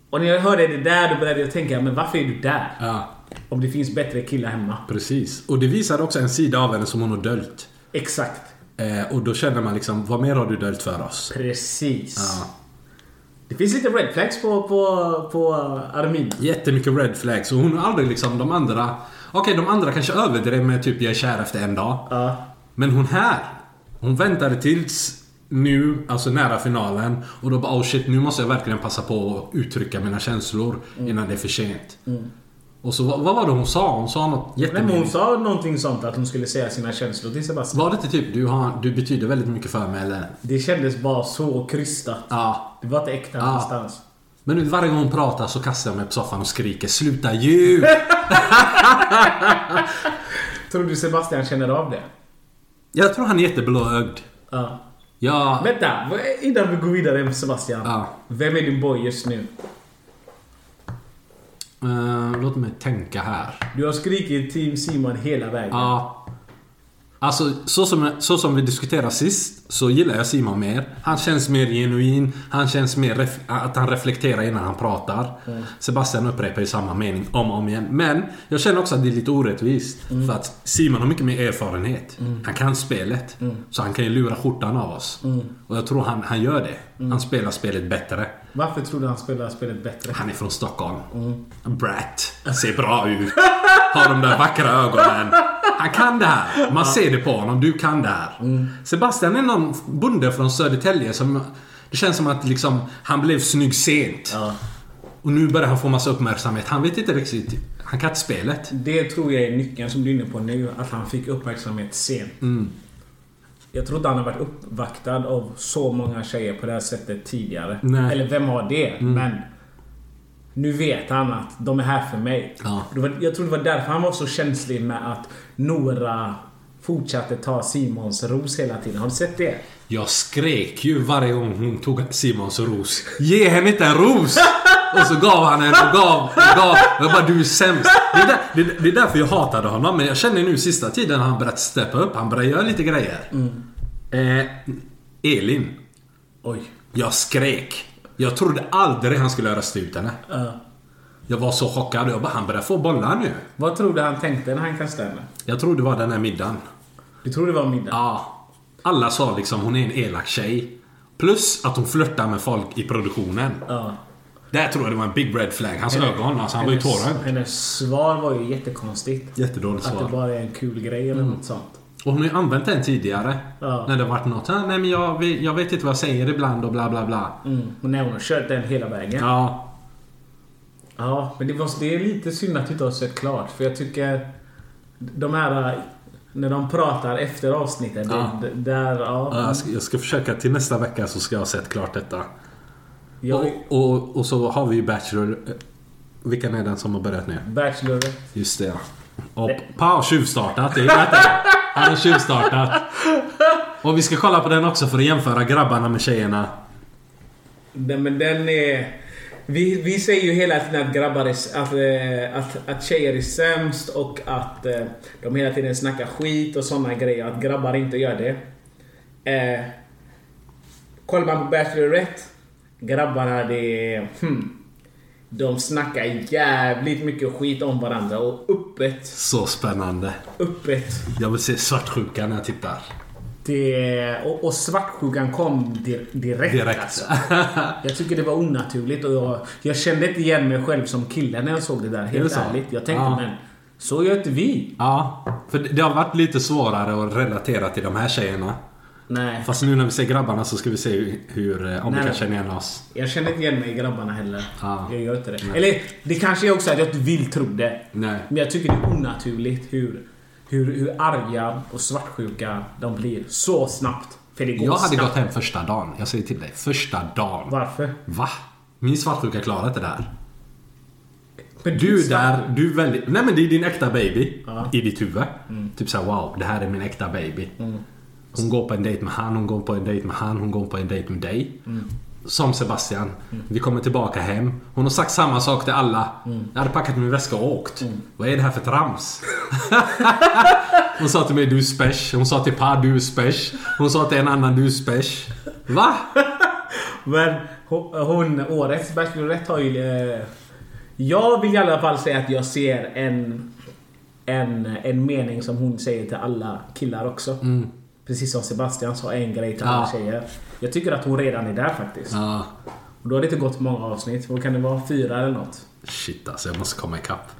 Och när jag hörde det där då började jag tänka, men varför är du där? Ja, Om det finns bättre killar hemma. precis. Och det visar också en sida av henne som hon har döljt. Exakt. Eh, och då känner man liksom, vad mer har du döljt för oss? Precis. Ja. Det finns lite red flags på, på, på Armin. Jättemycket red flags. Och hon har aldrig liksom de andra... Okej, de andra kanske överdrev med typ jag är kär efter en dag. Ja. Men hon här, hon väntade tills nu, alltså nära finalen. Och då bara oh shit, nu måste jag verkligen passa på att uttrycka mina känslor innan det är för sent. Och så vad, vad var det hon sa? Hon sa något men hon jättemycket. sa någonting sånt att hon skulle säga sina känslor till Sebastian. Var det inte typ du, har, du betyder väldigt mycket för mig eller? Det kändes bara så krystat. Ja. Det var inte äkta Ja. någonstans. Men nu varje gång hon pratar så kastar jag mig på soffan och skriker Sluta ljug! Tror du Sebastian känner av det? jag tror han är jätteblåögd. Ja. Ja, Vänta, innan vi går vidare med Sebastian. Ja. Vem är din boy just nu? Eh, låt mig tänka här. Du har skrikit Team Simon hela vägen. Ja. Alltså, så som, så som vi diskuterade sist så gillar jag Simon mer. Han känns mer genuin. Han känns mer att han reflekterar innan han pratar. Sebastian upprepar ju samma mening om och om igen. Men jag känner också att det är lite orättvist. För att Simon har mycket mer erfarenhet. Han kan spelet. Så han kan ju lura skjortan av oss. Och jag tror han, han gör det. Han spelar spelet bättre. Varför tror du han spelar spelet bättre? Han är från Stockholm. Brat. Ser bra ut. Har de där vackra ögonen. Han kan det här. Man ser det på honom. Du kan det här. Sebastian är någon bonde från Södertälje som... Det känns som att liksom, han blev snygg sent. Ja. Och nu börjar han få massa uppmärksamhet. Han vet inte riktigt... Han kan inte spelet. Det tror jag är nyckeln som du är inne på nu. Att han fick uppmärksamhet sent. Jag tror inte han har varit uppvaktad av så många tjejer på det här sättet tidigare. Nej. Eller vem har det? Men nu vet han att de är här för mig. Ja. Jag tror det var därför han var så känslig med att Nora fortsatte ta Simons ros hela tiden. Har du sett det? Jag skrek ju varje gång hon tog Simons ros. Ge henne inte en ros! Och så gav han en och gav och gav. Jag bara du är sämst. Det är, där, det, det är därför jag hatade honom. Men jag känner nu sista tiden han börjat steppa upp. Han börjar göra lite grejer. Eh, Elin. Oj. Jag skrek. Jag trodde aldrig han skulle rösta ut henne. Ja. Jag var så chockad. Jag bara, han börjar få bollar nu. Vad tror du han tänkte när han kastade henne? Jag tror det var den här middagen. Du tror det var middag? Ja. Alla sa liksom hon är en elak tjej. Plus att hon flörtar med folk i produktionen. Ja. Där tror jag det var en big red flag. Hans ögon, alltså han var ju Hennes- tårögd. Hennes svar var ju jättekonstigt. Jättedåligt Att det svar. bara är en kul grej eller något sånt. Och hon har ju använt den tidigare. Ja. När det varit något. "Ah, Nej men jag, vet- jag vet inte vad jag säger ibland och bla bla bla. Mm. Och när hon har kört den hela vägen. Ja. Ja, men det, var, det är lite synd att du inte har sett klart. För jag tycker... De här... När de pratar efter avsnittet. Ja. Det, där, ja. Jag ska, jag ska försöka till nästa vecka så ska jag ha sett klart detta. Jag, Och, och, och så har vi ju Bachelor. Vilken är den som har börjat nu? Bachelorette. Just det ja. Och Pa har tjuvstartat. Det är. Han har tjuvstartat. Och vi ska kolla på den också för att jämföra grabbarna med tjejerna. Den, men den är... Vi, vi säger ju hela tiden att grabbar är, att, eh, att, att tjejer är sämst och att eh, de hela tiden snackar skit och såna grejer. Att grabbar inte gör det. Eh, kollar man på Bachelorette. Grabbarna det. Hmm, de snackar jävligt mycket skit om varandra och öppet. Så spännande. Öppet. Jag vill se svartsjuka när jag tittar. Det, och, och svartsjukan kom di, direkt. Direkt. Alltså. Jag tycker det var onaturligt och jag, jag kände inte igen mig själv som kille när jag såg det där. Är det Helt så? ärligt. Jag tänkte Ja. men så gör inte vi. Ja, för det det har varit lite svårare att relatera till de här tjejerna. Nej. Fast nu när vi ser grabbarna så ska vi se hur, eh, om vi Nej. kan känna igen oss. Jag känner inte igen mig i grabbarna heller. Ja. Jag gör inte det. Eller det kanske är också att jag inte vill tro det. Nej. Men jag tycker det är onaturligt hur, hur, hur arga och svartsjuka de blir så snabbt. För det går Jag hade snabbt. gått hem första dagen. Jag säger till dig. Första dagen. Varför? Va? Min svartsjuka klarar inte det här. Men Du sa- där, du är väldigt... Nej men det är din äkta baby. Ja. Mm. I ditt huvud. Typ såhär wow, det här är min äkta baby. Hon går på en dejt med han, hon går på en dejt med han, hon går på en dejt med dig. Mm. Som Sebastian. Vi kommer tillbaka hem. Hon har sagt samma sak till alla. Mm. Jag hade packat min väska och åkt. Vad är det här för trams? hon sa till mig du är spesh. Hon sa till Pa du är spesh. Hon sa till en annan du är spesh. Va? Men hon, årets Bachelorette har ju... Eh, jag vill i alla fall säga att jag ser en, en, en mening som hon säger till alla killar också. Precis som Sebastian sa en grej till alla Ja. tjejer. Jag tycker att hon redan är där faktiskt. Ja. Och då har det inte gått många avsnitt. Vad kan det vara? Fyra eller något? Shit alltså, jag måste komma ikapp.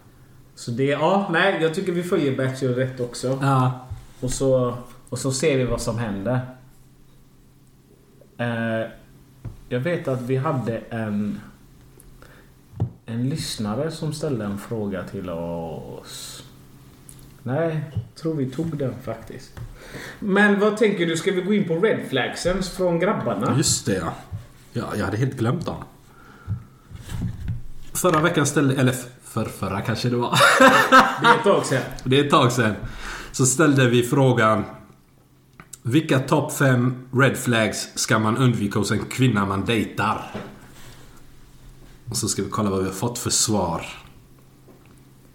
Så det, ja, nej, jag tycker vi följer Bachelorette också. Ja. Och så, och så ser vi vad som händer. Eh, jag vet att vi hade en... En lyssnare som ställde en fråga till oss. Nej, tror vi tog den faktiskt. Men vad tänker du? Ska vi gå in på red flagsen från grabbarna? Just det ja. ja. Jag hade helt glömt dem. Förra veckan ställde... Eller för förra kanske det var. Det är ett tag sedan. det är ett tag sedan. Så ställde vi frågan. Vilka topp 5 red flags ska man undvika hos en kvinna man dejtar? Och så ska vi kolla vad vi har fått för svar.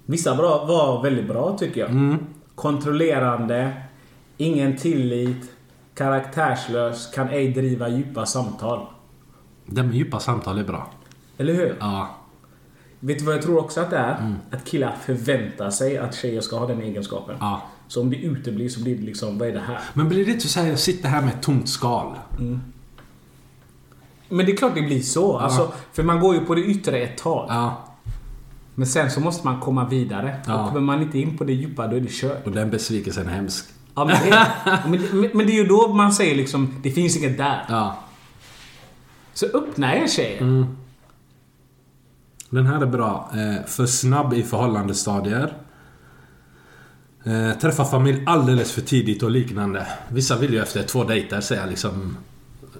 Vissa bra, var väldigt bra tycker jag. Kontrollerande, ingen tillit, karaktärslös, kan ej driva djupa samtal. Det med djupa samtal är bra. Eller hur? Ja. Vet du vad jag tror också att det är? Att killar förväntar sig att tjejer ska ha den egenskapen. Ja. Så om det uteblir så blir det liksom, vad är det här? Men blir det inte så här, jag sitter här med ett tomt skal? Men det är klart det blir så. Alltså, för man går ju på det yttre ett tag. Ja. Men sen så måste man komma vidare. Ja. Och kommer man inte in på det djupa, då är det kört. Och den besvikelsen är hemsk. Ja, men, det, men, men, men det är ju då man säger liksom, det finns inget där. Ja. Så öppna er tjejer. Mm. Den här är bra. Eh, för snabb i förhållandestadier. Eh, träffa familj alldeles för tidigt och liknande. Vissa vill ju efter två dejter säga liksom...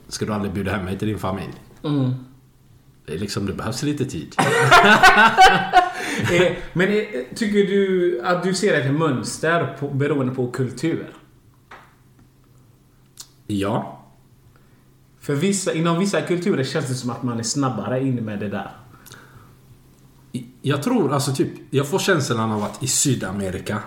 Ska du aldrig bjuda hem mig till din familj? Mm. Det, är liksom, det behövs lite tid. Eh, men eh, tycker du att du ser ett mönster på, beroende på kultur? Ja. För vissa, inom vissa kulturer känns det som att man är snabbare in med det där. Jag tror alltså typ, jag får känslan av att i Sydamerika,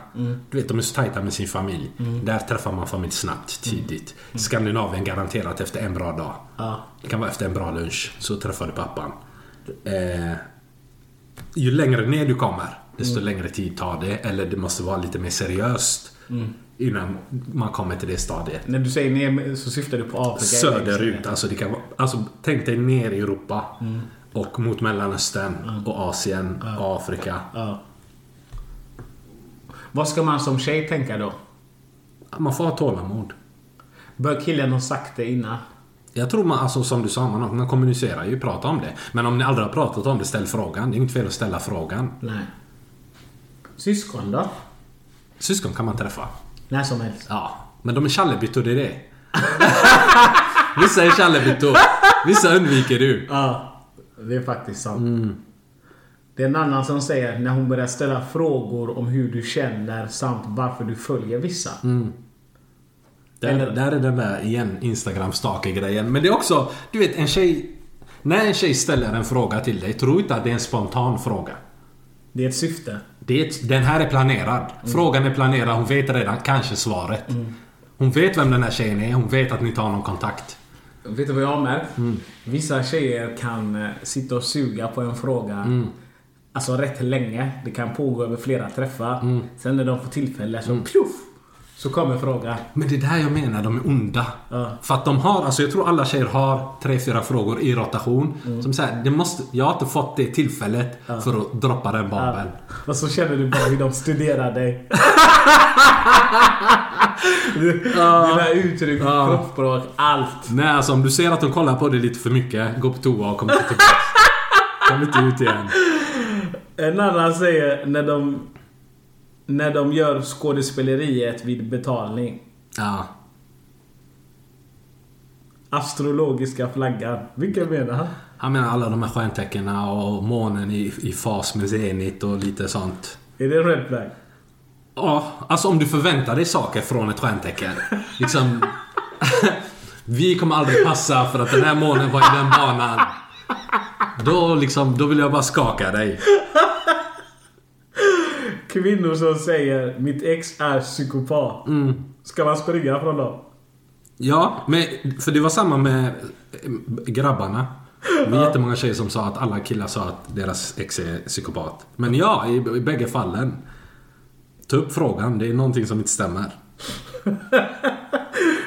du vet de är så tajta med sin familj. Där träffar man familj snabbt, tidigt. Skandinavien garanterat efter en bra dag. Ja. Det kan vara efter en bra lunch, så träffar du pappan. Eh, ju längre ner du kommer, desto längre tid tar det. Eller det måste vara lite mer seriöst innan man kommer till det stadiet. När du säger ner så syftar du på Afrika? Söderut, alltså det kan vara... Alltså tänk dig ner i Europa. Och mot Mellanöstern och Asien, Afrika. Ja. Vad ska man som tjej tänka då? Man får ha tålamod. Bör killen ha sagt det innan? Jag tror man, alltså som du sa, man, man kommunicerar ju, pratar om det. Men om ni aldrig har pratat om det, ställ frågan. Det är inget fel att ställa frågan. Nej. Syskon då? Syskon kan man träffa. När som helst. Ja, men de är tjallebyttor, det är det. Vissa är tjallebyttor. Vissa undviker du. Ja, det är faktiskt sant. Det är en annan som säger när hon börjar ställa frågor om hur du känner samt varför du följer vissa. Där, Eller- där är den där igen, instagram grejen Men det är också, du vet en tjej... När en tjej ställer en fråga till dig, tro inte att det är en spontan fråga. Det är ett syfte. Det är ett, den här är planerad. Frågan är planerad, hon vet redan kanske svaret. Hon vet vem den här tjejen är, hon vet att ni tar någon kontakt. Vet du vad jag har märkt? Vissa tjejer kan eh, sitta och suga på en fråga Alltså rätt länge. Det kan pågå över flera träffar. Sen när de får tillfälle så pjuff! Så kommer frågan. Men det är där jag menar, de är onda. Ja. För att de har, alltså jag tror alla tjejer har tre, fyra frågor i rotation. Som säger, det måste, jag har inte fått det tillfället för att droppa den bomben. Och så känner du bara hur de studerar dig. Dina uttryck, kroppsspråk, allt. Nej, alltså om du ser att de kollar på dig lite för mycket, gå på toa och kom inte tillbaka. kom inte ut igen. En annan säger när de när de gör skådespeleriet vid betalning. Ja. Astrologiska flaggan. Vilken menar han? Han menar alla de här stjärntecknen och månen i, i fas med zenit och lite sånt. Är det red flag? Ja, alltså om du förväntar dig saker från ett stjärntecken. Liksom... Vi kommer aldrig passa för att den här månen var i den banan. Då liksom, då vill jag bara skaka dig. Kvinnor som säger mitt ex är psykopat. Ska man springa från dem? Ja, men, för det var samma med eh, grabbarna. Det var jättemånga tjejer som sa att alla killar sa att deras ex är psykopat. Men ja, i, i bägge fallen. Ta upp frågan, det är någonting som inte stämmer.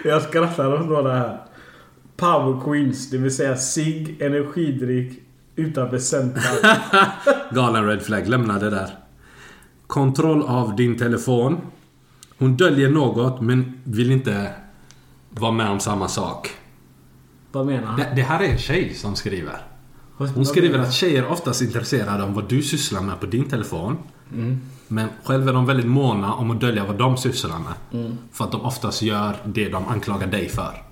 Jag skrattar åt några här. Power Queens, det vill säga sig, energidryck utanför centrum. Galen red flag, lämna det där. Kontroll av din telefon. Hon döljer något men vill inte vara med om samma sak. Vad menar han? Det, det här är en tjej som skriver. Hon skriver att tjejer är oftast intresserade av vad du sysslar med på din telefon. Men själv är de väldigt måna om att dölja vad de sysslar med. För att de oftast gör det de anklagar dig för.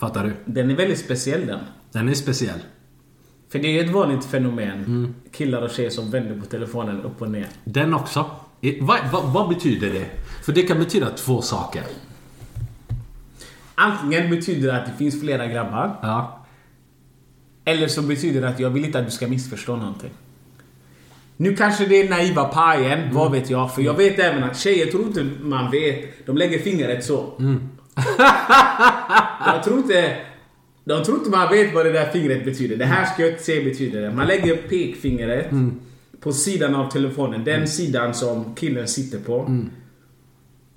Fattar du? Den är väldigt speciell den. Den är speciell. För det är ett vanligt fenomen. Killar och tjejer som vänder på telefonen upp och ner. Den också. Vad, vad, vad betyder det? För det kan betyda två saker. Antingen betyder det att det finns flera grabbar. Ja. Eller så betyder det att jag vill inte att du ska missförstå någonting. Nu kanske det är naiva pajen, vad vet jag? För jag vet även att tjejer tror inte man vet. De lägger fingret så. jag tror inte... De tror inte man vet vad det där fingret betyder. Det här ska jag se betyder det. Man lägger pekfingret på sidan av telefonen. Den sidan som killen sitter på.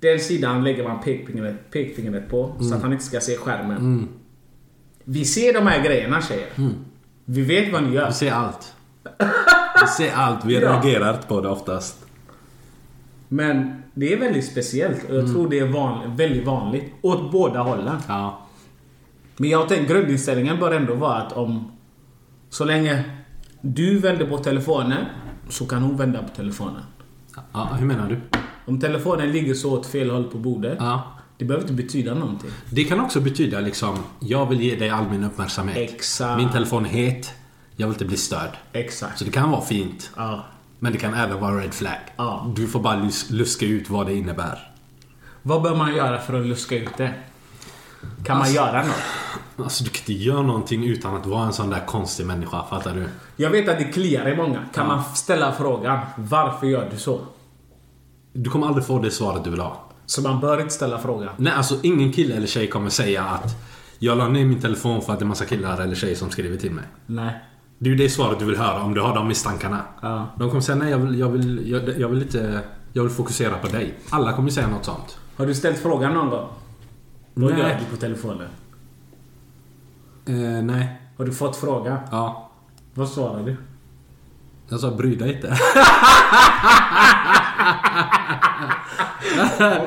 Den sidan lägger man pekfingret, pekfingret på så att han inte ska se skärmen. Vi ser de här grejerna tjejer. Vi vet vad ni gör. Vi ser allt. Vi ser allt. Vi Ja. reagerar på det oftast. Men det är väldigt speciellt och jag tror det är van, väldigt vanligt. Åt båda hållen. Ja. Men jag tänkte grundinställningen bör ändå vara att om... Så länge du vänder på telefonen så kan hon vända på telefonen. ja. Hur menar du? Om telefonen ligger så åt fel håll på bordet. Ja. Det behöver inte betyda någonting. Det kan också betyda liksom, jag vill ge dig all min uppmärksamhet. Exakt. Min telefon är het. Jag vill inte bli störd. Exakt. Så det kan vara fint. Ja. Men det kan även vara red flag. Ja. Du får bara lus- luska ut vad det innebär. Vad bör man göra för att luska ut det? Kan man göra något? Alltså du kan inte göra någonting utan att vara en sån där konstig människa, fattar du? Jag vet att det kliar i många. Kan man ställa frågan Varför gör du så? Du kommer aldrig få det svaret du vill ha. Så man bör inte ställa frågan. Nej, alltså ingen kille eller tjej kommer säga att jag la ner min telefon för att det är massa killar eller tjejer som skriver till mig. Nej. Det är ju det svaret du vill höra om du har de misstankarna. Ja. De kommer säga nej, jag vill, jag vill, jag, jag vill inte... Jag vill fokusera på dig. Alla kommer säga något sånt. Har du ställt frågan någon gång? Vad Nej. gör du på telefonen? Eh, nej. Har du fått frågan? Ja. Vad svarar du? Jag sa bry dig inte.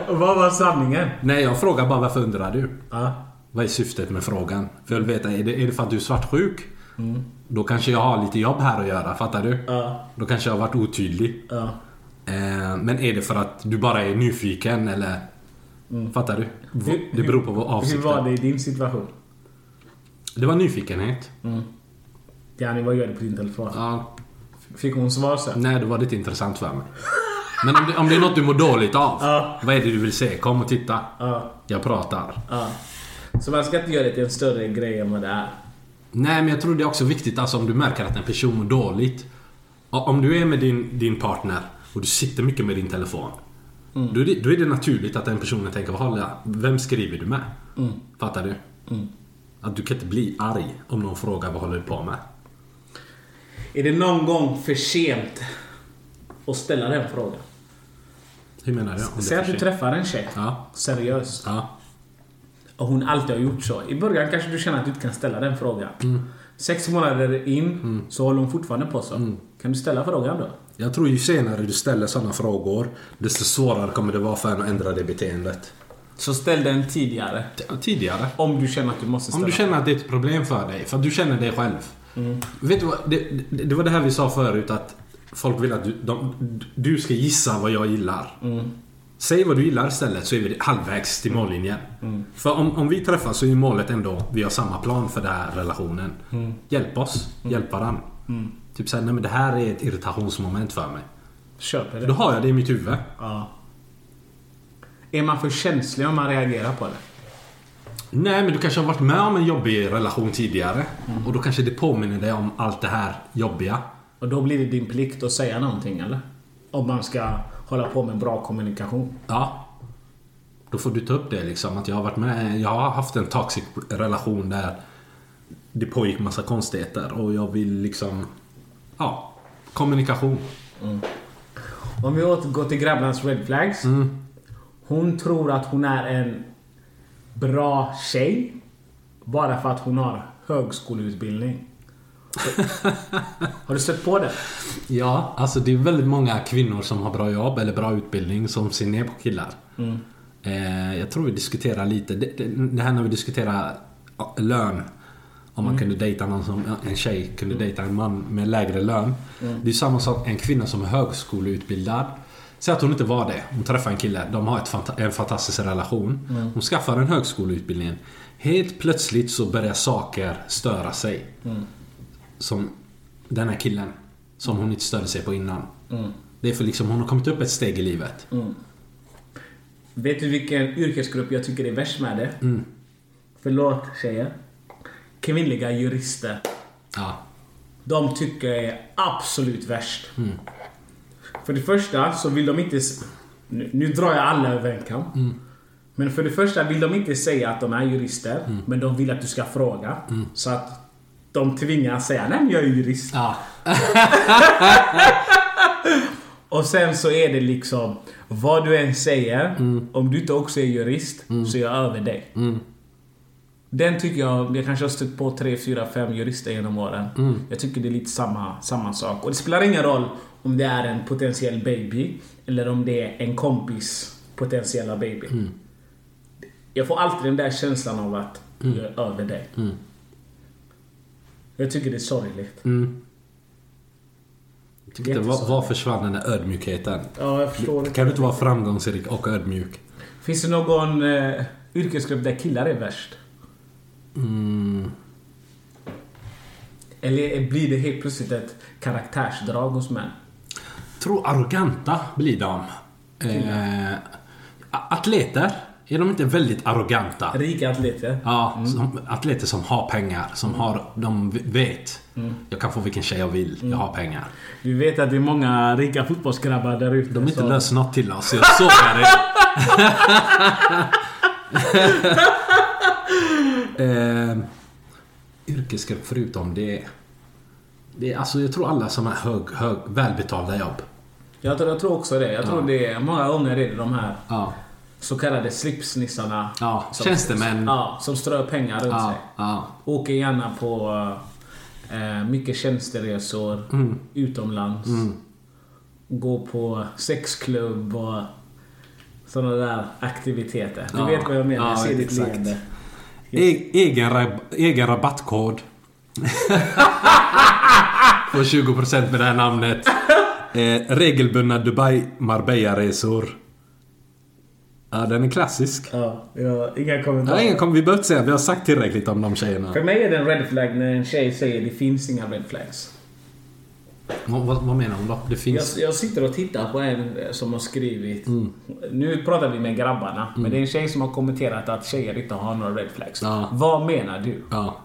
Vad var sanningen? nej, jag frågar bara varför undrar du? Ja. Vad är syftet med frågan? För jag vill veta, är det, är det för att du är svartsjuk? Då kanske jag har lite jobb här att göra, fattar du? Ja. Då kanske jag har varit otydlig. Ja. Eh, men är det för att du bara är nyfiken eller? Fattar du? Hur- Det beror på vad Hur avsikten. var det i din situation? Det var nyfikenhet. Jani, vad gör du på din telefon? Ja, Fick hon svar sen? nej, det var lite intressant för mig. Men om det, om det är något du mår dåligt av. Ja. Vad är det du vill se? Kom och titta. Ja. Jag pratar. Ja. Så man ska inte göra det till en större grej än vad det är. Nej, men jag tror det är också viktigt alltså om du märker att en person mår dåligt. Om du är med din, din partner och du sitter mycket med din telefon. Då, är det, då är det naturligt att den personen tänker, "Hålla, vem skriver du med? Fattar du? Att du kan inte bli arg om någon frågar vad håller du på med? Är det någon gång för sent att ställa den frågan? Hur menar du? Säg att du träffar en tjej. Ja. Seriöst. Ja. Och hon alltid har gjort så. I början kanske du känner att du inte kan ställa den frågan. Sex månader in så håller hon fortfarande på så. Kan du ställa frågan då? Jag tror ju senare du ställer sådana frågor, desto svårare kommer det vara för en att ändra det beteendet. Så ställ den tidigare. Tidigare. Om du känner att du måste Om ställa du känner att det är ett problem för dig, för att du känner dig själv. Vet du vad? Det, det, var det här vi sa förut att folk vill att du, de, du ska gissa vad jag gillar. Säg vad du gillar istället så är vi halvvägs till mållinjen. För om, om vi träffas så är målet ändå vi har samma plan för den här relationen. Hjälp oss, hjälp varandra. Typ såhär, nej men det här är ett irritationsmoment för mig. Köper Då det. har jag det i mitt huvud. Ja. Är man för känslig om man reagerar på det? Nej, men du kanske har varit med om en jobbig relation tidigare. Och då kanske det påminner dig om allt det här jobbiga. Och då blir det din plikt att säga någonting eller? Om man ska hålla på med bra kommunikation. Ja. Då får du ta upp det liksom. Att jag har varit med. Jag har haft en toxic relation där det pågick massa konstigheter. Och jag vill liksom... Ja. Kommunikation. Om vi återgår till grabbarnas red flags. Hon tror att hon är en bra tjej. Bara för att hon har högskoleutbildning. Har du stött på det? Ja, alltså det är väldigt många kvinnor som har bra jobb eller bra utbildning som ser ner på killar. Eh, jag tror vi diskuterar lite, det, det, det här när vi diskuterar lön. Om man kunde dejta någon som, en tjej kunde dejta en man med lägre lön. Det är samma sak, en kvinna som är högskoleutbildad. Säg att hon inte var det. Hon träffar en kille, de har fanta- en fantastisk relation. Hon skaffar en högskoleutbildning. Helt plötsligt så börjar saker störa sig. Som den här killen. Som hon inte störde sig på innan. Det är för liksom hon har kommit upp ett steg i livet. Vet du vilken yrkesgrupp jag tycker är värst med det? Förlåt tjejer. Kvinnliga jurister. Ja. De tycker jag är absolut värst. För det första så vill de inte... Nu, nu drar jag alla över en kam. Men för det första vill de inte säga att de är jurister. Men de vill att du ska fråga. Så att de tvingas säga nej men jag är jurist. Ja. Och sen så är det liksom vad du än säger. Om du inte också är jurist så är jag över dig. Den tycker jag, jag kanske har stött på 3, 4, 5 jurister genom åren. Jag tycker det är lite samma, samma sak. Och det spelar ingen roll om det är en potentiell baby eller om det är en kompis potentiella baby. Jag får alltid den där känslan av att jag är över dig. Jag tycker det är sorgligt. Tyckte, var, var försvann den där ödmjukheten? Ja, jag förstår det. Kan du inte vara framgångsrik och ödmjuk? Finns det någon eh, yrkesgrupp där killar är värst? Eller blir det helt plötsligt ett karaktärsdrag hos män? Tror arroganta blir de. Eh, atleter. Är de inte väldigt arroganta? Rika atleter. Ja, som, atleter som har pengar. Som har, de vet. Jag kan få vilken tjej jag vill. Jag har pengar. Du vet att det är många rika fotbollsgrabbar där ute. De har inte så- löst något till oss. Jag sågar det. eh, yrkesgrupp förutom det. Det är alltså, jag tror alla som har hög, hög, välbetalda jobb. Jag tror, jag tror också det. Jag tror det är många gånger är det de här Ja. Så kallade slipsnissarna. Ja, som, tjänstemän. Ja, som strör pengar runt Ja, sig. ja. Åker gärna på eh, mycket tjänsteresor Mm. utomlands. Går på sexklubb och sådana där aktiviteter. Du Ja. vet vad jag menar. Ja, jag ser ditt leende. E- egen, rab- egen rabattkod. Får 20% med det här namnet. Eh, regelbundna Dubai Marbella-resor. Ja, den är klassisk. Ja, ja, inga Ja, kommentarer. ingen kommer vi behöver inte säga. Vi har sagt tillräckligt om de tjejerna. För mig är det en red flag när en tjej säger det finns inga red flags. Vad, vad, menar hon då? Det Jag, finns... jag sitter och tittar på en eh, som har skrivit... Mm. Nu pratar vi med grabbarna, men det är en tjej som har kommenterat att tjejer inte har några red flags. Ja. Vad menar du? Ja.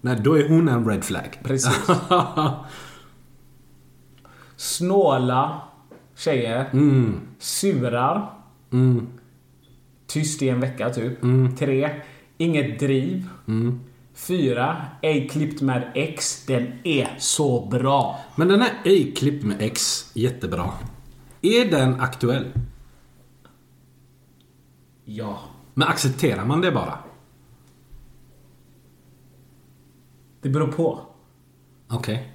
Nej, då är hon en red flag. Precis. Snåla tjejer. Mm. Surar. Tyst i en vecka typ. Mm. Tre. Inget driv. Fyra. Ej klippt med X. Den är så bra. Men den här ej klippt med X, jättebra. Är den aktuell? Ja. Men accepterar man det bara? Det beror på. Okej.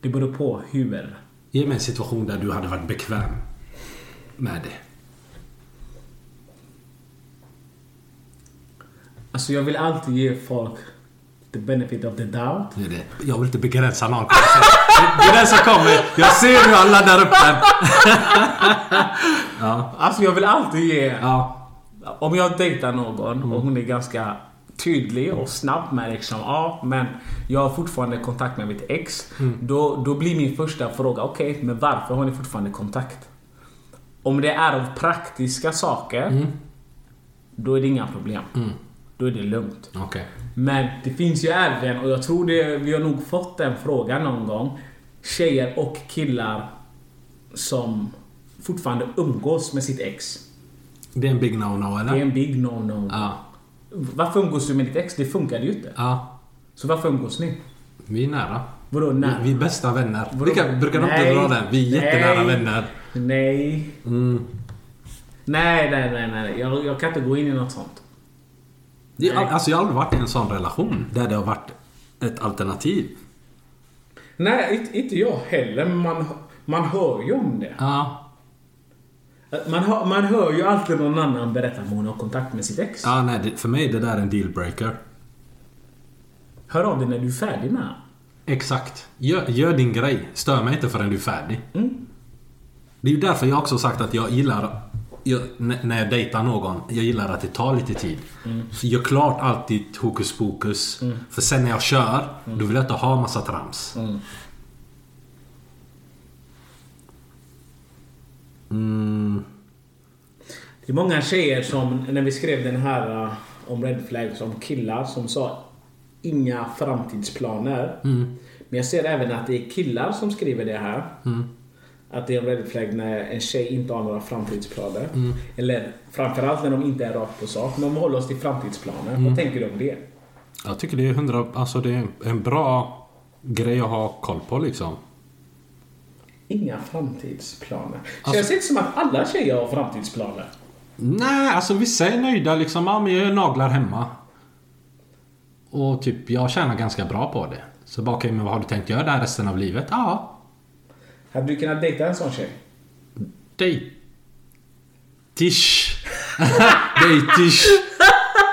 Det beror på hur. Ge mig en situation där du hade varit bekväm med det. Alltså jag vill alltid ge folk the benefit of the doubt. det, det. Jag vill inte begränsa någon. Det är den som kommer. Jag ser hur han laddar upp den. Alltså jag vill alltid ge... Ja. Om jag dejtar någon och hon är ganska tydlig och snabb med liksom, ja men jag har fortfarande kontakt med mitt ex. Då, då blir min första fråga, okej men varför har ni fortfarande kontakt? Om det är av praktiska saker, då är det inga problem. Då är det lugnt. Okej. Men det finns ju även, och jag tror det, vi har nog fått den frågan någon gång. Tjejer och killar som fortfarande umgås med sitt ex. Det är en big no-no eller? Det är en big no-no. Ja. Varför umgås du med ditt ex? Det funkade ju inte. Ja. Så varför umgås ni? Vi är nära. Vadå Vi, nära? vi är bästa vänner. Vadå? Vilka, brukar de inte dra den? Vi är jättenära Nej. vänner. Nej. Mm. Nej, nej, nej, nej. Jag, jag kan inte gå in i något sånt. Det alltså jag har aldrig varit i en sån relation där det har varit ett alternativ. Nej, inte, inte jag heller, men man, man hör ju om det. Ja. Man hör, man hör ju alltid någon annan berätta om hon har kontakt med sitt ex. Ja, nej, det, för mig är det där en dealbreaker. Hör av dig när du är färdig med. Exakt. Gör, gör din grej. Stör mig inte förrän du är färdig. Mm. Det är ju därför jag också sagt att jag gillar... Jag, när jag dejtar någon, jag gillar att det tar lite tid. Mm. Så gör klart alltid hokus pokus. För sen när jag kör, då vill jag inte ha massa trams. Mm. Mm. Det är många tjejer som, när vi skrev den här uh, om red flags, om killar som sa inga framtidsplaner. Men jag ser även att det är killar som skriver det här. Att det är en red flag när en tjej inte har några framtidsplaner. Eller framförallt när de inte är rakt på sak. Men om vi håller oss till framtidsplaner. Vad tänker du om det? Jag tycker det är hundra... Alltså det är en bra grej att ha koll på liksom. Inga framtidsplaner. Alltså- Känns det inte som att alla tjejer har framtidsplaner? Nej, alltså vissa är nöjda liksom. Ja, men jag gör naglar hemma. Och typ, jag tjänar ganska bra på det. Så bara, okej, men vad har du tänkt göra där resten av livet? Ja, Hade du kunnat dejta en sån tjej? dig. Tisch. Dejtisch.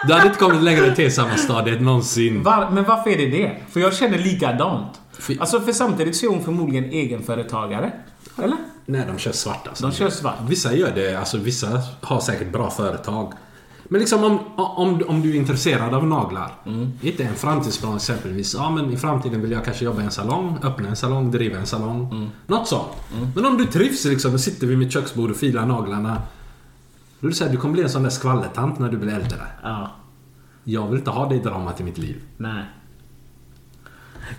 Du hade inte kommit längre till samma stadiet någonsin. Var, men varför är det det? För jag känner likadant. För- Alltså för samtidigt så är hon förmodligen egenföretagare. Eller? Nej, de kör svart alltså. De kör svart. Vissa gör det, alltså vissa har säkert bra företag. Men liksom om, om, om du är intresserad av naglar. Inte en framtidsplan exempelvis. Ja men i framtiden vill jag kanske jobba i en salong, öppna en salong, driva en salong. Något sånt. Men om du trivs liksom och sitter vid mitt köksbord och filar naglarna. Då är det så här, du kommer bli en sån där skvallertant när du blir äldre. Ja. Jag vill inte ha det dramat i mitt liv. Nej.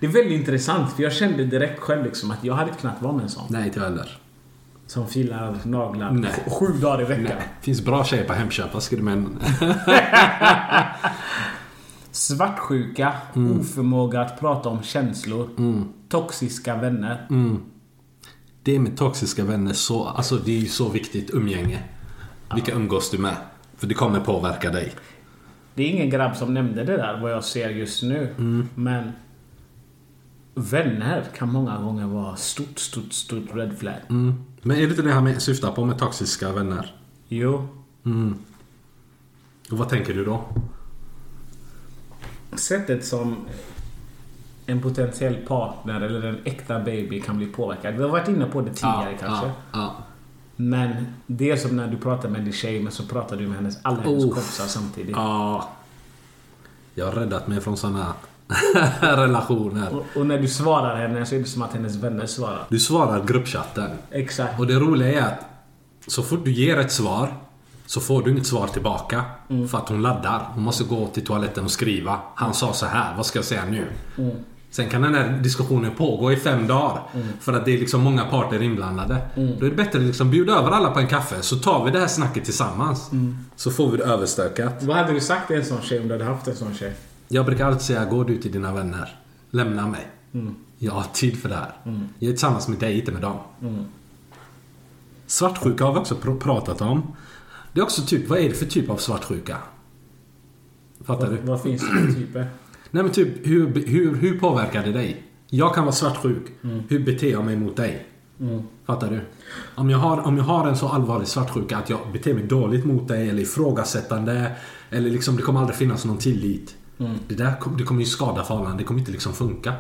Det är väldigt intressant för jag kände direkt själv liksom att jag hade kunnat vara med en sån. Nej, inte jag heller. Som filar naglar Nej. sj- sju dagar i veckan. Nej. Finns bra tjejer på Hemköp, vad ska du med. Svartsjuka, Mm. oförmåga att prata om känslor, toxiska vänner. Mm. Det med toxiska vänner, så, alltså det är ju så viktigt umgänge. Vilka umgås du med? För det kommer påverka dig. Det är ingen grabb som nämnde det där vad jag ser just nu. Mm. Men vänner kan många gånger vara stort, stort, stort red flag. Mm. Men är det inte det han syftar på med toxiska vänner? Jo. Och vad tänker du då? Sättet som en potentiell partner eller en äkta baby kan bli påverkad. Vi har varit inne på det tidigare kanske. Ja, ja. Men det är som när du pratar med din tjej men så pratar du med hennes, alla hennes Oh. kompisar samtidigt. ja. Jag har räddat mig från såna relationer. Och, och när du svarar henne så är det som att hennes vänner svarar. Du svarar gruppchatten. Exakt. Och det roliga är att så fort du ger ett svar så får du inget svar tillbaka. För att hon laddar. Hon måste gå till toaletten och skriva. Han sa så här, vad ska jag säga nu? Sen kan den här diskussionen pågå i fem dagar. För att det är liksom många parter inblandade. Då är det bättre att liksom bjuda över alla på en kaffe. Så tar vi det här snacket tillsammans. Så får vi det överstökat. Vad hade du sagt till en sån tjej om du hade haft en sån tjej? Jag brukar alltid säga, gå du till dina vänner. Lämna mig. Jag har tid för det här. Jag är tillsammans med dig, inte med dem. Svartsjuka har vi också pr- pratat om. Det är också typ, vad är det för typ av svartsjuka? Fattar du? Vad, vad finns det för typer? Nej men typ, hur, hur, hur påverkar det dig? Jag kan vara svartsjuk. Hur beter jag mig mot dig? Fattar du? Om jag, har, om jag har en så allvarlig svartsjuka att jag beter mig dåligt mot dig eller ifrågasättande. Eller liksom det kommer aldrig finnas någon tillit. Det där det kommer ju skada förhållanden. Det kommer inte liksom funka.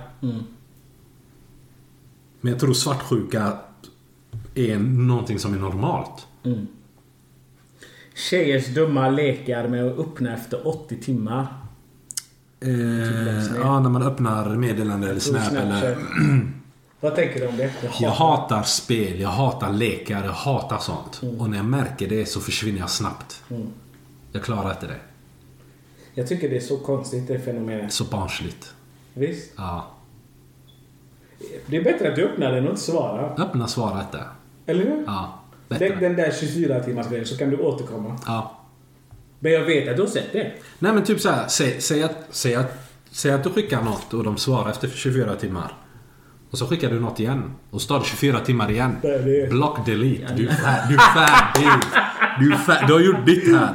Men jag tror svartsjuka är någonting som är normalt. Tjejers dumma lekar med att öppna efter 80 timmar. Eh, ja, när man öppnar meddelande eller snap eller... Vad tänker du om det? Jag hatar spel, jag hatar lekar, jag hatar sånt. Och när jag märker det så försvinner jag snabbt. Jag klarar inte det. Jag tycker det är så konstigt det fenomenet. Så barnsligt. Visst? Ja. Det är bättre att du öppnar den och inte svarar. Öppna, svara inte. Eller hur? Ja. Den, Bättre. den där 24 timmars grejen så kan du återkomma. Ja. Men jag vet att du har sett det. Nej men typ så här, säg, säg, att, säg, att, säg att du skickar något och de svarar efter 24 timmar. Och så skickar du något igen. Och så tar det 24 timmar igen. Det är det. Block delete. Du är fär- du är färdig. Du, är fär- du har gjort ditt här.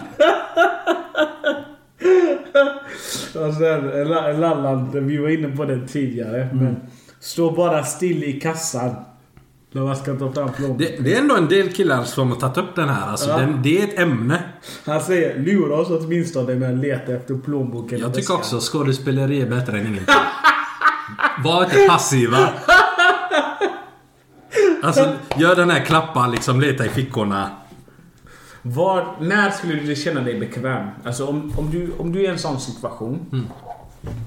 La- Lallan, vi var inne på det tidigare. Men stå bara still i kassan. När man ska ta fram plånboken. Det, det är ändå en del killar som har tagit upp den här. Alltså, Ja. den, det är ett ämne. Han säger lura oss åtminstone med att leta efter plånboken. Jag tycker väskan." också skådespeleri är bättre än ingenting. Var inte passiva. Alltså, gör den här klappa, liksom leta i fickorna. Var, när skulle du känna dig bekväm? Alltså om, om, du, om du är i en sån situation. Mm.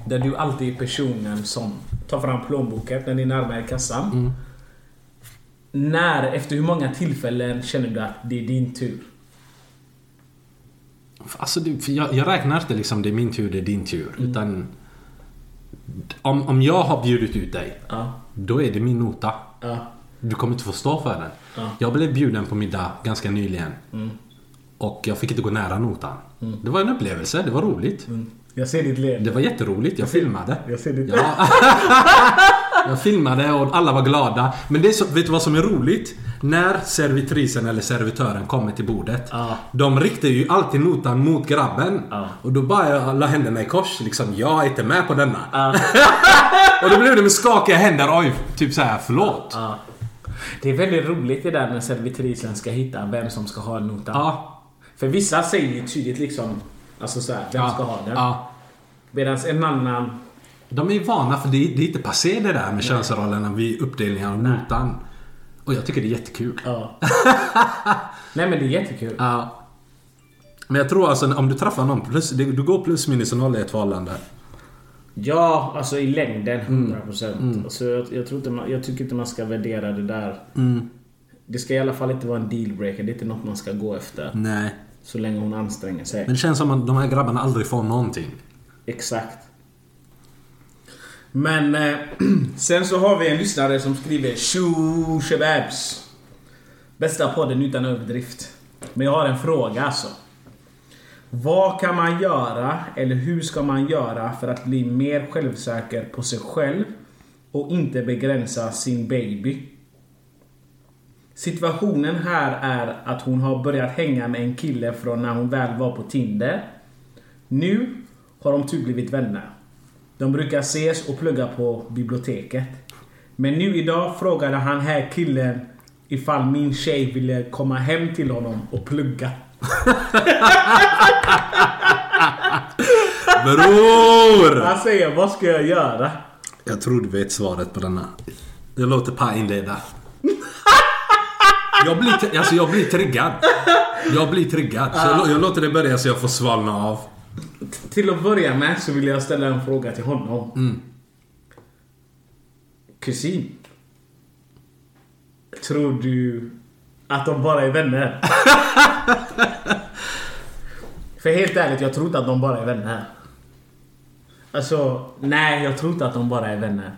Där du alltid är personen som tar fram plånboken när ni närmar kassan. Mm. När, efter hur många tillfällen känner du att det är din tur? Alltså, jag, jag räknar inte liksom det är min tur, det är din tur. Utan... Om, om jag har bjudit ut dig, Ja. då är det min nota. Ja. Du kommer inte få stå för den. Ja. Jag blev bjuden på middag ganska nyligen. Och jag fick inte gå nära notan. Det var en upplevelse, det var roligt. Jag ser ditt leende. Det var jätteroligt, jag filmade. Jag ser ditt Ja. jag filmade och alla var glada. Men det är så, vet du vad som är roligt? När servitrisen eller servitören kommer till bordet. Ja. De riktar ju alltid notan mot grabben. Ja. Och då bara jag la händerna i kors. Liksom, jag är inte med på denna. och då blev det med skakiga händer. Oj, typ så här, förlåt. Ja. Det är väldigt roligt det där när servitrisen ska hitta vem som ska ha notan. Ja. För vissa säger ju tydligt liksom, alltså så här, vem ja. ska ha den? Ja. Medan en annan... De är ju vana för det är, det är inte passé det där med könsrollerna vid uppdelningen av notan. Och jag tycker det är jättekul. Ja. Nej men det är jättekul. Ja. Men jag tror alltså om du träffar någon plus, du går plus minus noll i ett förhållande. Ja, alltså i längden 100%. Alltså, jag, jag, tror inte man, jag tycker inte man ska värdera det där. Det ska i alla fall inte vara en dealbreaker. Det är inte något man ska gå efter. Nej. Så länge hon anstränger sig. Men det känns som att de här grabbarna aldrig får någonting. Exakt. Men eh, sen så har vi en lyssnare som skriver Shoo Shababs. Bästa podden utan överdrift. Men jag har en fråga alltså. Vad kan man göra eller hur ska man göra för att bli mer självsäker på sig själv och inte begränsa sin baby? Situationen här är att hon har börjat hänga med en kille från när hon väl var på Tinder. Nu har de typ blivit vänner. De brukar ses och plugga på biblioteket. Men nu idag frågade han här killen ifall min tjej ville komma hem till honom och plugga. Bror! Han säger, vad ska jag göra? Jag tror du vet svaret på denna. Jag låter Pa inleda. Jag blir, alltså jag blir triggad. Jag blir triggad. Så jag, jag låter det börja så jag får svalna av. Till att börja med så vill jag ställa en fråga till honom. Kusin. Tror du att de bara är vänner? För helt ärligt, jag tror inte att de bara är vänner. Alltså, nej, jag tror inte att de bara är vänner.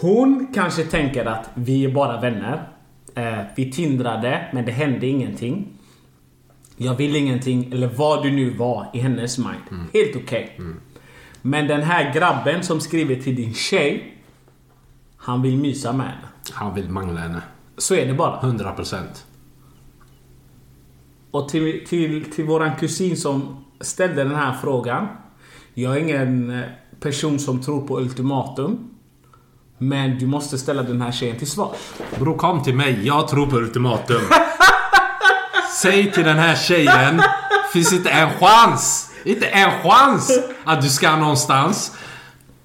Hon kanske tänker att vi är bara vänner. Eh, vi tindrade, men det hände ingenting. Jag vill ingenting, eller vad du nu var i hennes mind. Helt okej. Men den här grabben som skriver till din tjej. Han vill mysa med henne. Han vill mangla henne. Så är det bara. 100%. Och till, till, till våran kusin som ställde den här frågan. Jag är ingen eh, person som tror på ultimatum. Men du måste ställa den här tjejen till svar. Bror kom till mig. Jag tror på ultimatum. Säg till den här tjejen. Finns inte en chans. Inte en chans att du ska någonstans.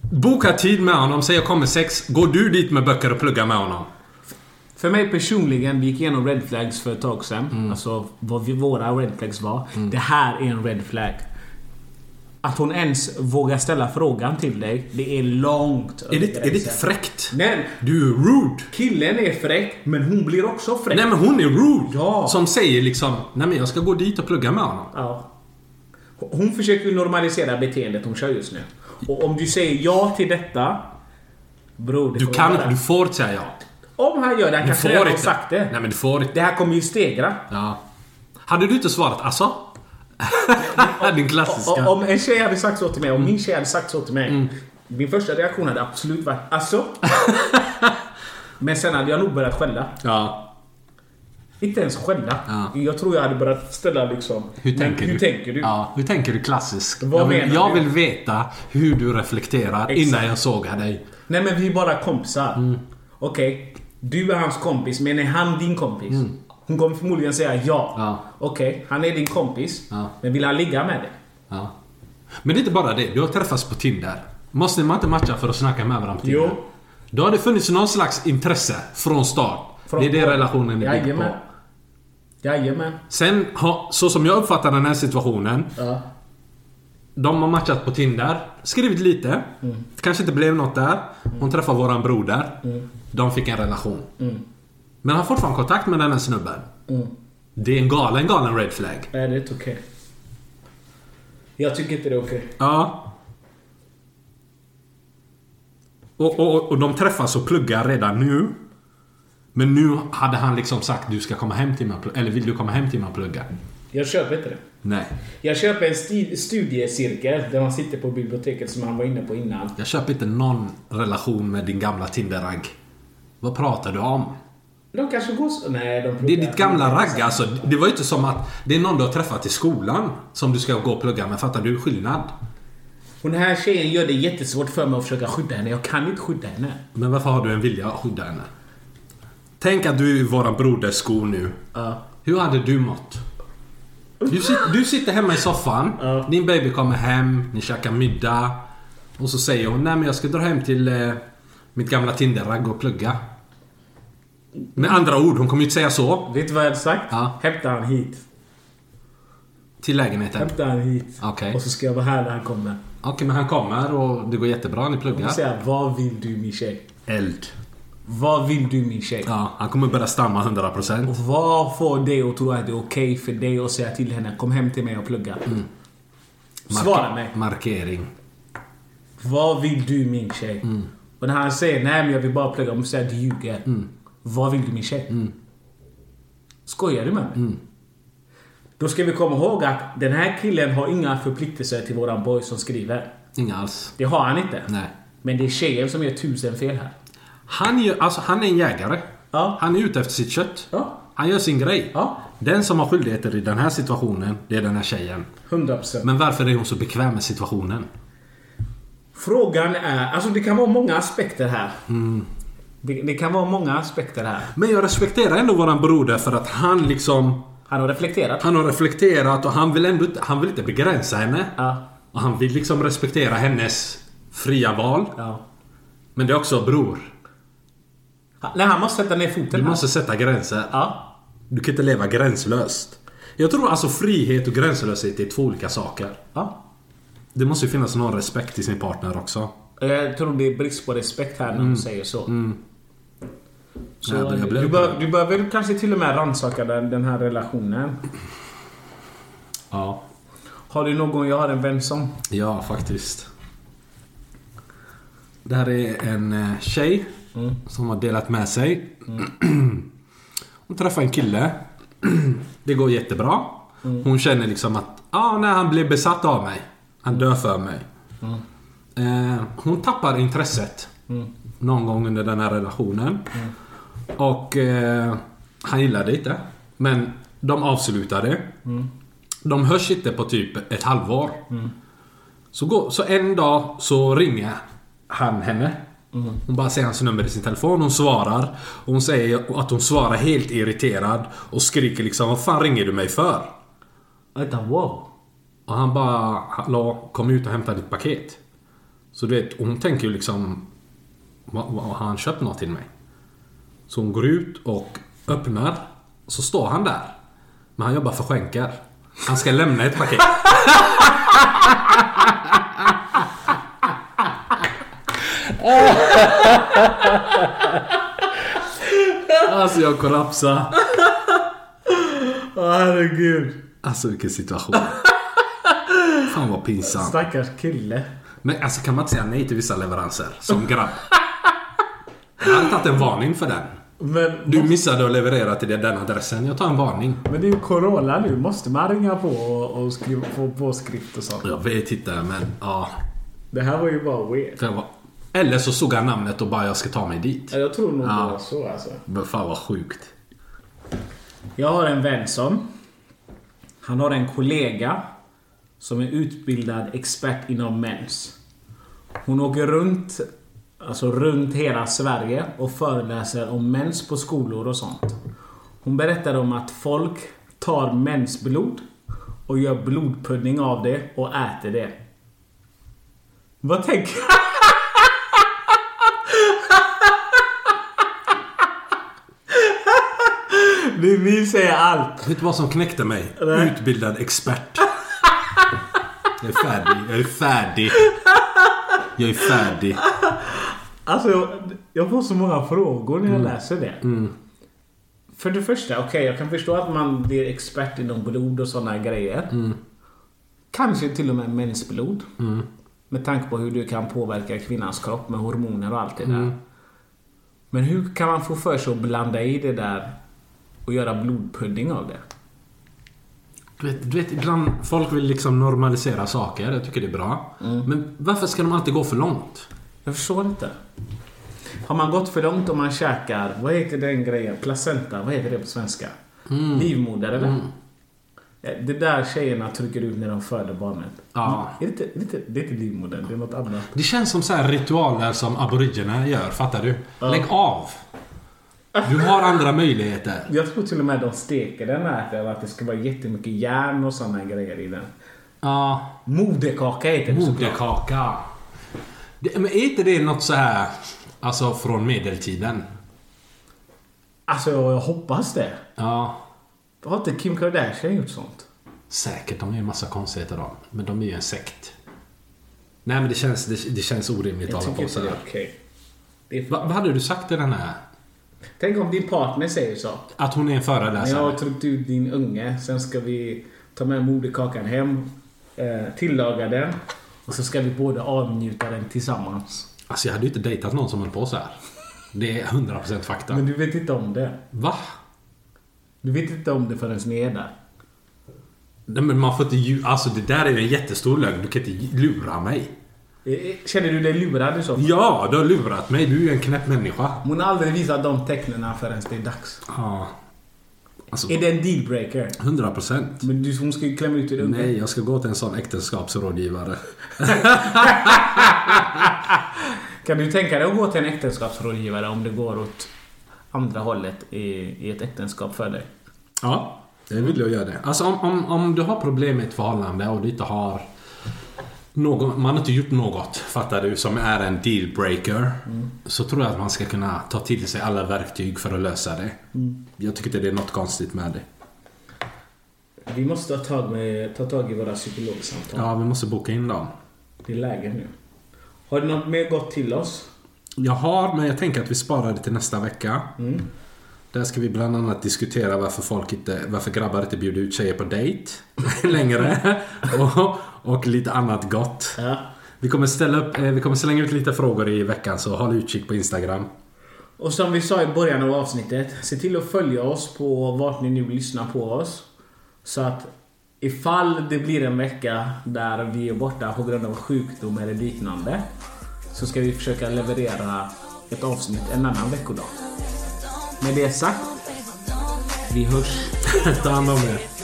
Boka tid med honom. Säg jag kommer sex. Går du dit med böcker och pluggar med honom. För mig personligen, vi gick igenom red flags för ett tag sedan. Alltså vad vi, våra red flags var. Det här är en red flag. Att hon ens vågar ställa frågan till dig, det är långt Är det, är det inte fräckt? Nej, Du är rude. killen är fräck, men hon blir också fräck. Nej men hon är rude. Ja. Som säger liksom, nej men jag ska gå dit och plugga med honom. Ja. Hon försöker ju normalisera beteendet hon kör just nu. Och om du säger ja till detta... Bror, det Du kan inte, du får säga ja. Om han gör det, han Du kanske redan har sagt det. Nej men du får inte. Det här kommer ju stegra. Ja. Hade du inte svarat alltså? Din klassiska. O- Om en tjej hade sagt så till mig, om Mm. min tjej hade sagt så till mig. Min första reaktion hade absolut varit alltså. Men sen hade jag nog börjat skälla. Ja. Inte ens skälla. Ja. Jag tror jag hade börjat ställa liksom... Hur tänker hur du? tänker du? Ja, hur tänker du klassisk? Vad jag vill, menar jag du? vill veta hur du reflekterar Exakt. innan jag sågar dig. Nej men vi är bara kompisar. Mm. Okej, du är hans kompis, men är han din kompis? Hon kommer förmodligen säga ja. Mm. Ja. Okej, han är din kompis. Ja. Men vill han ligga med dig? Ja. Men det är inte bara det. Du har träffats på Tinder. Måste man inte matcha för att snacka med varandra på Tinder? Jo. Då har det funnits någon slags intresse från start. Från det är det relationen är byggd på. Jajamän. Sen, så som jag uppfattar den här situationen. Ja. De har matchat på Tinder. Skrivit lite. Mm. Kanske inte blev något där. Hon träffade våran broder. Mm. De fick en relation. Men har fortfarande kontakt med den här snubben. Mm. Det är en galen, galen red flag. Nej, det är inte okej. Jag tycker inte det är okej. Ja. Och, och, och de träffas och pluggar redan nu. Men nu hade han liksom sagt du ska komma hem till mig. Eller vill du komma hem till mig och plugga? Jag köper inte det. Nej. Jag köper en sti- studiecirkel där man sitter på biblioteket som han var inne på innan. Jag köper inte någon relation med din gamla Tinder-ragg. Vad pratar du om? De kanske går så... Nej, de Det är ditt gamla ragg alltså. Det var ju inte som att det är någon du har träffat i skolan som du ska gå och plugga med. Fattar du skillnad? Hon här tjejen gör det jättesvårt för mig att försöka skydda henne. Jag kan inte skydda henne. Men varför har du en vilja att skydda henne? Tänk att du är i våran broders skor nu. Ja. Hur hade du mått? Du, sit, du sitter hemma i soffan. Ja. Din baby kommer hem. Ni käkar middag. Och så säger hon nej men jag ska dra hem till eh, mitt gamla Tinder-ragg och plugga. Med andra ord, hon kommer ju inte säga så. Vet du vad jag hade sagt? Ja. Hämta han hit. Till lägenheten. Hämta han hit. Okej. Och så ska jag vara här när han kommer. Okej men han kommer och det går jättebra. Ni Jag pluggar. säga, vad vill du min tjej? Eld. Vad vill du min tjej? Ja, han kommer börja stamma 100%. Och vad får dig att tro att det är okej för dig att säga till henne Kom hem till mig och plugga? Svara mig. Markering. Vad vill du min tjej? Och när han säger nej men jag vill bara plugga, om säger att du ljuger. Vad vill du min tjej? Skojar du med mig? Då ska vi komma ihåg att den här killen har inga förpliktelser till våran boy som skriver. Inga alls. Det har han inte. Nej. Men det är tjejen som gör tusen fel här. Han, gör, alltså, han är en jägare. Ja. Han är ute efter sitt kött. Ja. Han gör sin grej. Ja. Den som har skyldigheter i den här situationen, det är den här tjejen. 100%. Men varför är hon så bekväm med situationen? Frågan är, alltså det kan vara många aspekter här. Det, det kan vara många aspekter här. Men jag respekterar ändå våran broder för att han liksom... Han har reflekterat. Han har reflekterat och han vill ändå inte, han vill inte begränsa henne. Ja. Och han vill liksom respektera hennes fria val. ja. Men det är också bror. Han- Nej, han måste sätta ner foten Du här. måste sätta gränser. Ja. Du kan inte leva gränslöst. Jag tror alltså frihet och gränslöshet är två olika saker. ja. Det måste ju finnas någon respekt till sin partner också. Jag tror det är brist på respekt här när du säger så. Så Nej, jag blev- du, bör, du bör väl kanske till och med rannsaka den, den här relationen. Ja. Har du någon jag har en vän som? Ja, faktiskt. Det här är en eh, tjej som har delat med sig. Hon träffar en kille. Det går jättebra. Hon känner liksom att ah, när han blir besatt av mig. Han dör för mig. Eh, hon tappar intresset. Någon gång under den här relationen. Och eh, han gillar det inte. Men de avslutade. De hörs inte på typ ett halvår. Så, går, så en dag så ringer han henne. Hon bara ser hans nummer i sin telefon. Hon svarar. Och hon säger att hon svarar helt irriterad. Och skriker liksom Vad fan ringer du mig för? Vänta, wow. Och han bara Hallå, kom ut och hämta ditt paket. Så du vet, hon tänker ju liksom Har han köpt något till mig? Så hon går ut och öppnar. Så står han där. Men han jobbar för skänker. Han ska lämna ett paket. Alltså jag kollapsar. Åh herregud. Alltså vilken situation. Fan vad pinsamt. Stackars kille. Men alltså kan man inte säga nej till vissa leveranser som grabb? Jag hade tagit en varning för den. Men, Du missade att leverera till den adressen. Jag tar en varning. men det är ju Corona nu. Måste man ringa på och, och skriva, få påskrift och sånt? Jag vet inte men ja. Det här var ju bara weird. Var... Eller så såg han namnet och bara jag ska ta mig dit. Ja, Jag tror nog Ja. det var så alltså. Men fan vad sjukt. Jag har en vän som... Han har en kollega som är utbildad expert inom mens. Hon åker runt, alltså runt hela Sverige och föreläser om mens på skolor och sånt. Hon berättar om att folk tar mensblod och gör blodpudding av det och äter det. Vad tänker Du vill säga allt. Vet du vad som knäckte mig? Nej. Utbildad expert. Jag är färdig. Jag är färdig. Jag är färdig. Alltså, jag, jag får så många frågor när jag läser det. För det första, okej, jag kan förstå att man blir expert inom blod och sådana grejer. Kanske till och med mensblod. Med tanke på hur det kan påverka kvinnans kropp med hormoner och allt det där. Men hur kan man få för sig att blanda i det där och göra blodpudding av det? Du vet, du vet, ibland folk vill liksom normalisera saker. Jag tycker det är bra. Men varför ska de alltid gå för långt? Jag förstår inte. Har man gått för långt om man käkar, vad heter den grejen? Placenta, vad heter det på svenska? Livmoder eller? Ja, Det där tjejerna trycker ut när de föder barnet. Ja. Är det, inte, är det, inte, det är inte livmodern, det är något annat. Det känns som så här ritualer som aboriginerna gör. Fattar du? Lägg av! Du har andra möjligheter. Jag tror till och med de steker den äter, att det ska vara jättemycket järn och sådana grejer i den. Ja. Moderkaka heter det såklart. Moderkaka. Det, men är inte det något så här... Alltså från medeltiden? Alltså jag hoppas det. Ja. Har inte Kim Kardashian gjort sånt? Säkert. De är ju en massa konstigheter de. Men de är ju en sekt. Nej men det känns, det, det känns orimligt att hålla på inte så det är här. okej. Det är Va, vad hade du sagt till den här? Tänk om din partner säger så. Att hon är en Men jag föreläsare? har tryckt ut din unge, sen ska vi ta med moderkakan hem, eh, tillaga den och så ska vi båda avnjuta den tillsammans. Alltså jag hade ju inte dejtat någon som höll på så här. Det är 100% fakta. Men du vet inte om det. Va? Du vet inte om det förrän ni är där. Nej men man får inte lju- Alltså det där är ju en jättestor lögn. Du kan inte lura mig. Eh, eh, Känner du dig lurad i så fall? Ja, du har lurat mig. Du är ju en knäpp människa. Hon har aldrig visat de tecknen förrän det är dags. Ja. Alltså, Är det en dealbreaker? 100%. Men du, hon ska ju klämma ut unge. Nej, jag ska gå till en sån äktenskapsrådgivare. Kan du tänka dig att gå till en äktenskapsrådgivare om det går åt andra hållet i, i ett äktenskap för dig? Ja, det vill jag göra det. Alltså om, om, om du har problem med ett förhållande och du inte har någon, man har inte gjort något, fattar du, som är en dealbreaker. Så tror jag att man ska kunna ta till sig alla verktyg för att lösa det. Jag tycker inte det är något konstigt med det. Vi måste ta tag, med, ta tag i våra psykologsamtal. Ja, vi måste boka in dem. Det är läge nu. Har du något mer gott till oss? Jag har, men jag tänker att vi sparar det till nästa vecka. Där ska vi bland annat diskutera varför folk inte, varför grabbar inte bjuder ut tjejer på dejt längre. och, och lite annat gott. Ja. Vi kommer ställa upp, eh, vi kommer slänga ut lite frågor i veckan så håll utkik på Instagram. Och som vi sa i början av avsnittet, se till att följa oss på vart ni nu lyssnar på oss. Så att ifall det blir en vecka där vi är borta på grund av sjukdom eller liknande. Så ska vi försöka leverera ett avsnitt en annan veckodag. Med det sagt, vi hörs. Ta hand om er.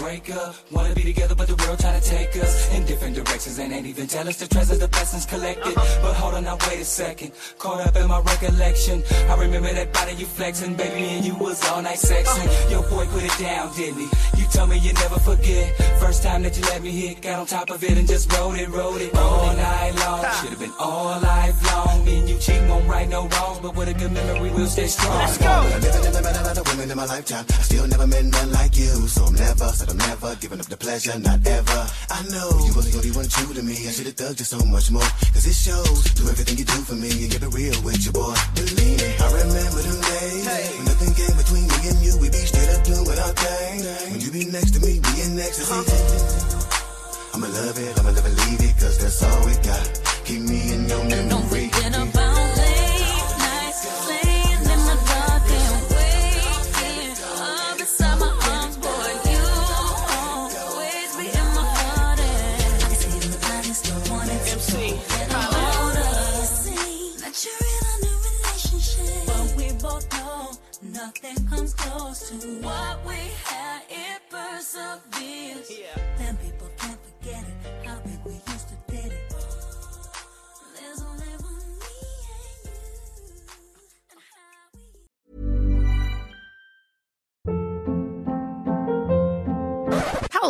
Break up. Wanna be together, but the world try to take us in different directions and ain't even tell us the treasures, the blessings collected. But hold on, now wait a second. Caught up in my recollection. I remember that body you flexing, baby, and you was all night sexing. Your boy put it down, didn't he? You told me you never forget. First time that you let me hit, got on top of it and just rode it, rode it all night long. Should have been all life long. Me and you cheating won't right no wrongs, but with a good memory, we'll stay strong. Let's go. I never, never met another woman in my lifetime. I still never met none like you. So I'm never, said I'm never giving up the pleasure, not ever. I know you was the only one true to me. I should've dug just so much more. Cause it shows. Do everything you do for me and get it real with your boy. Believe me, I remember them days. When nothing came between me and you. We be straight up doing our thing. When you be next to me, be in ecstasy. I'ma love it, I'ma never leave it. Cause that's all we got. Keep me in your memory.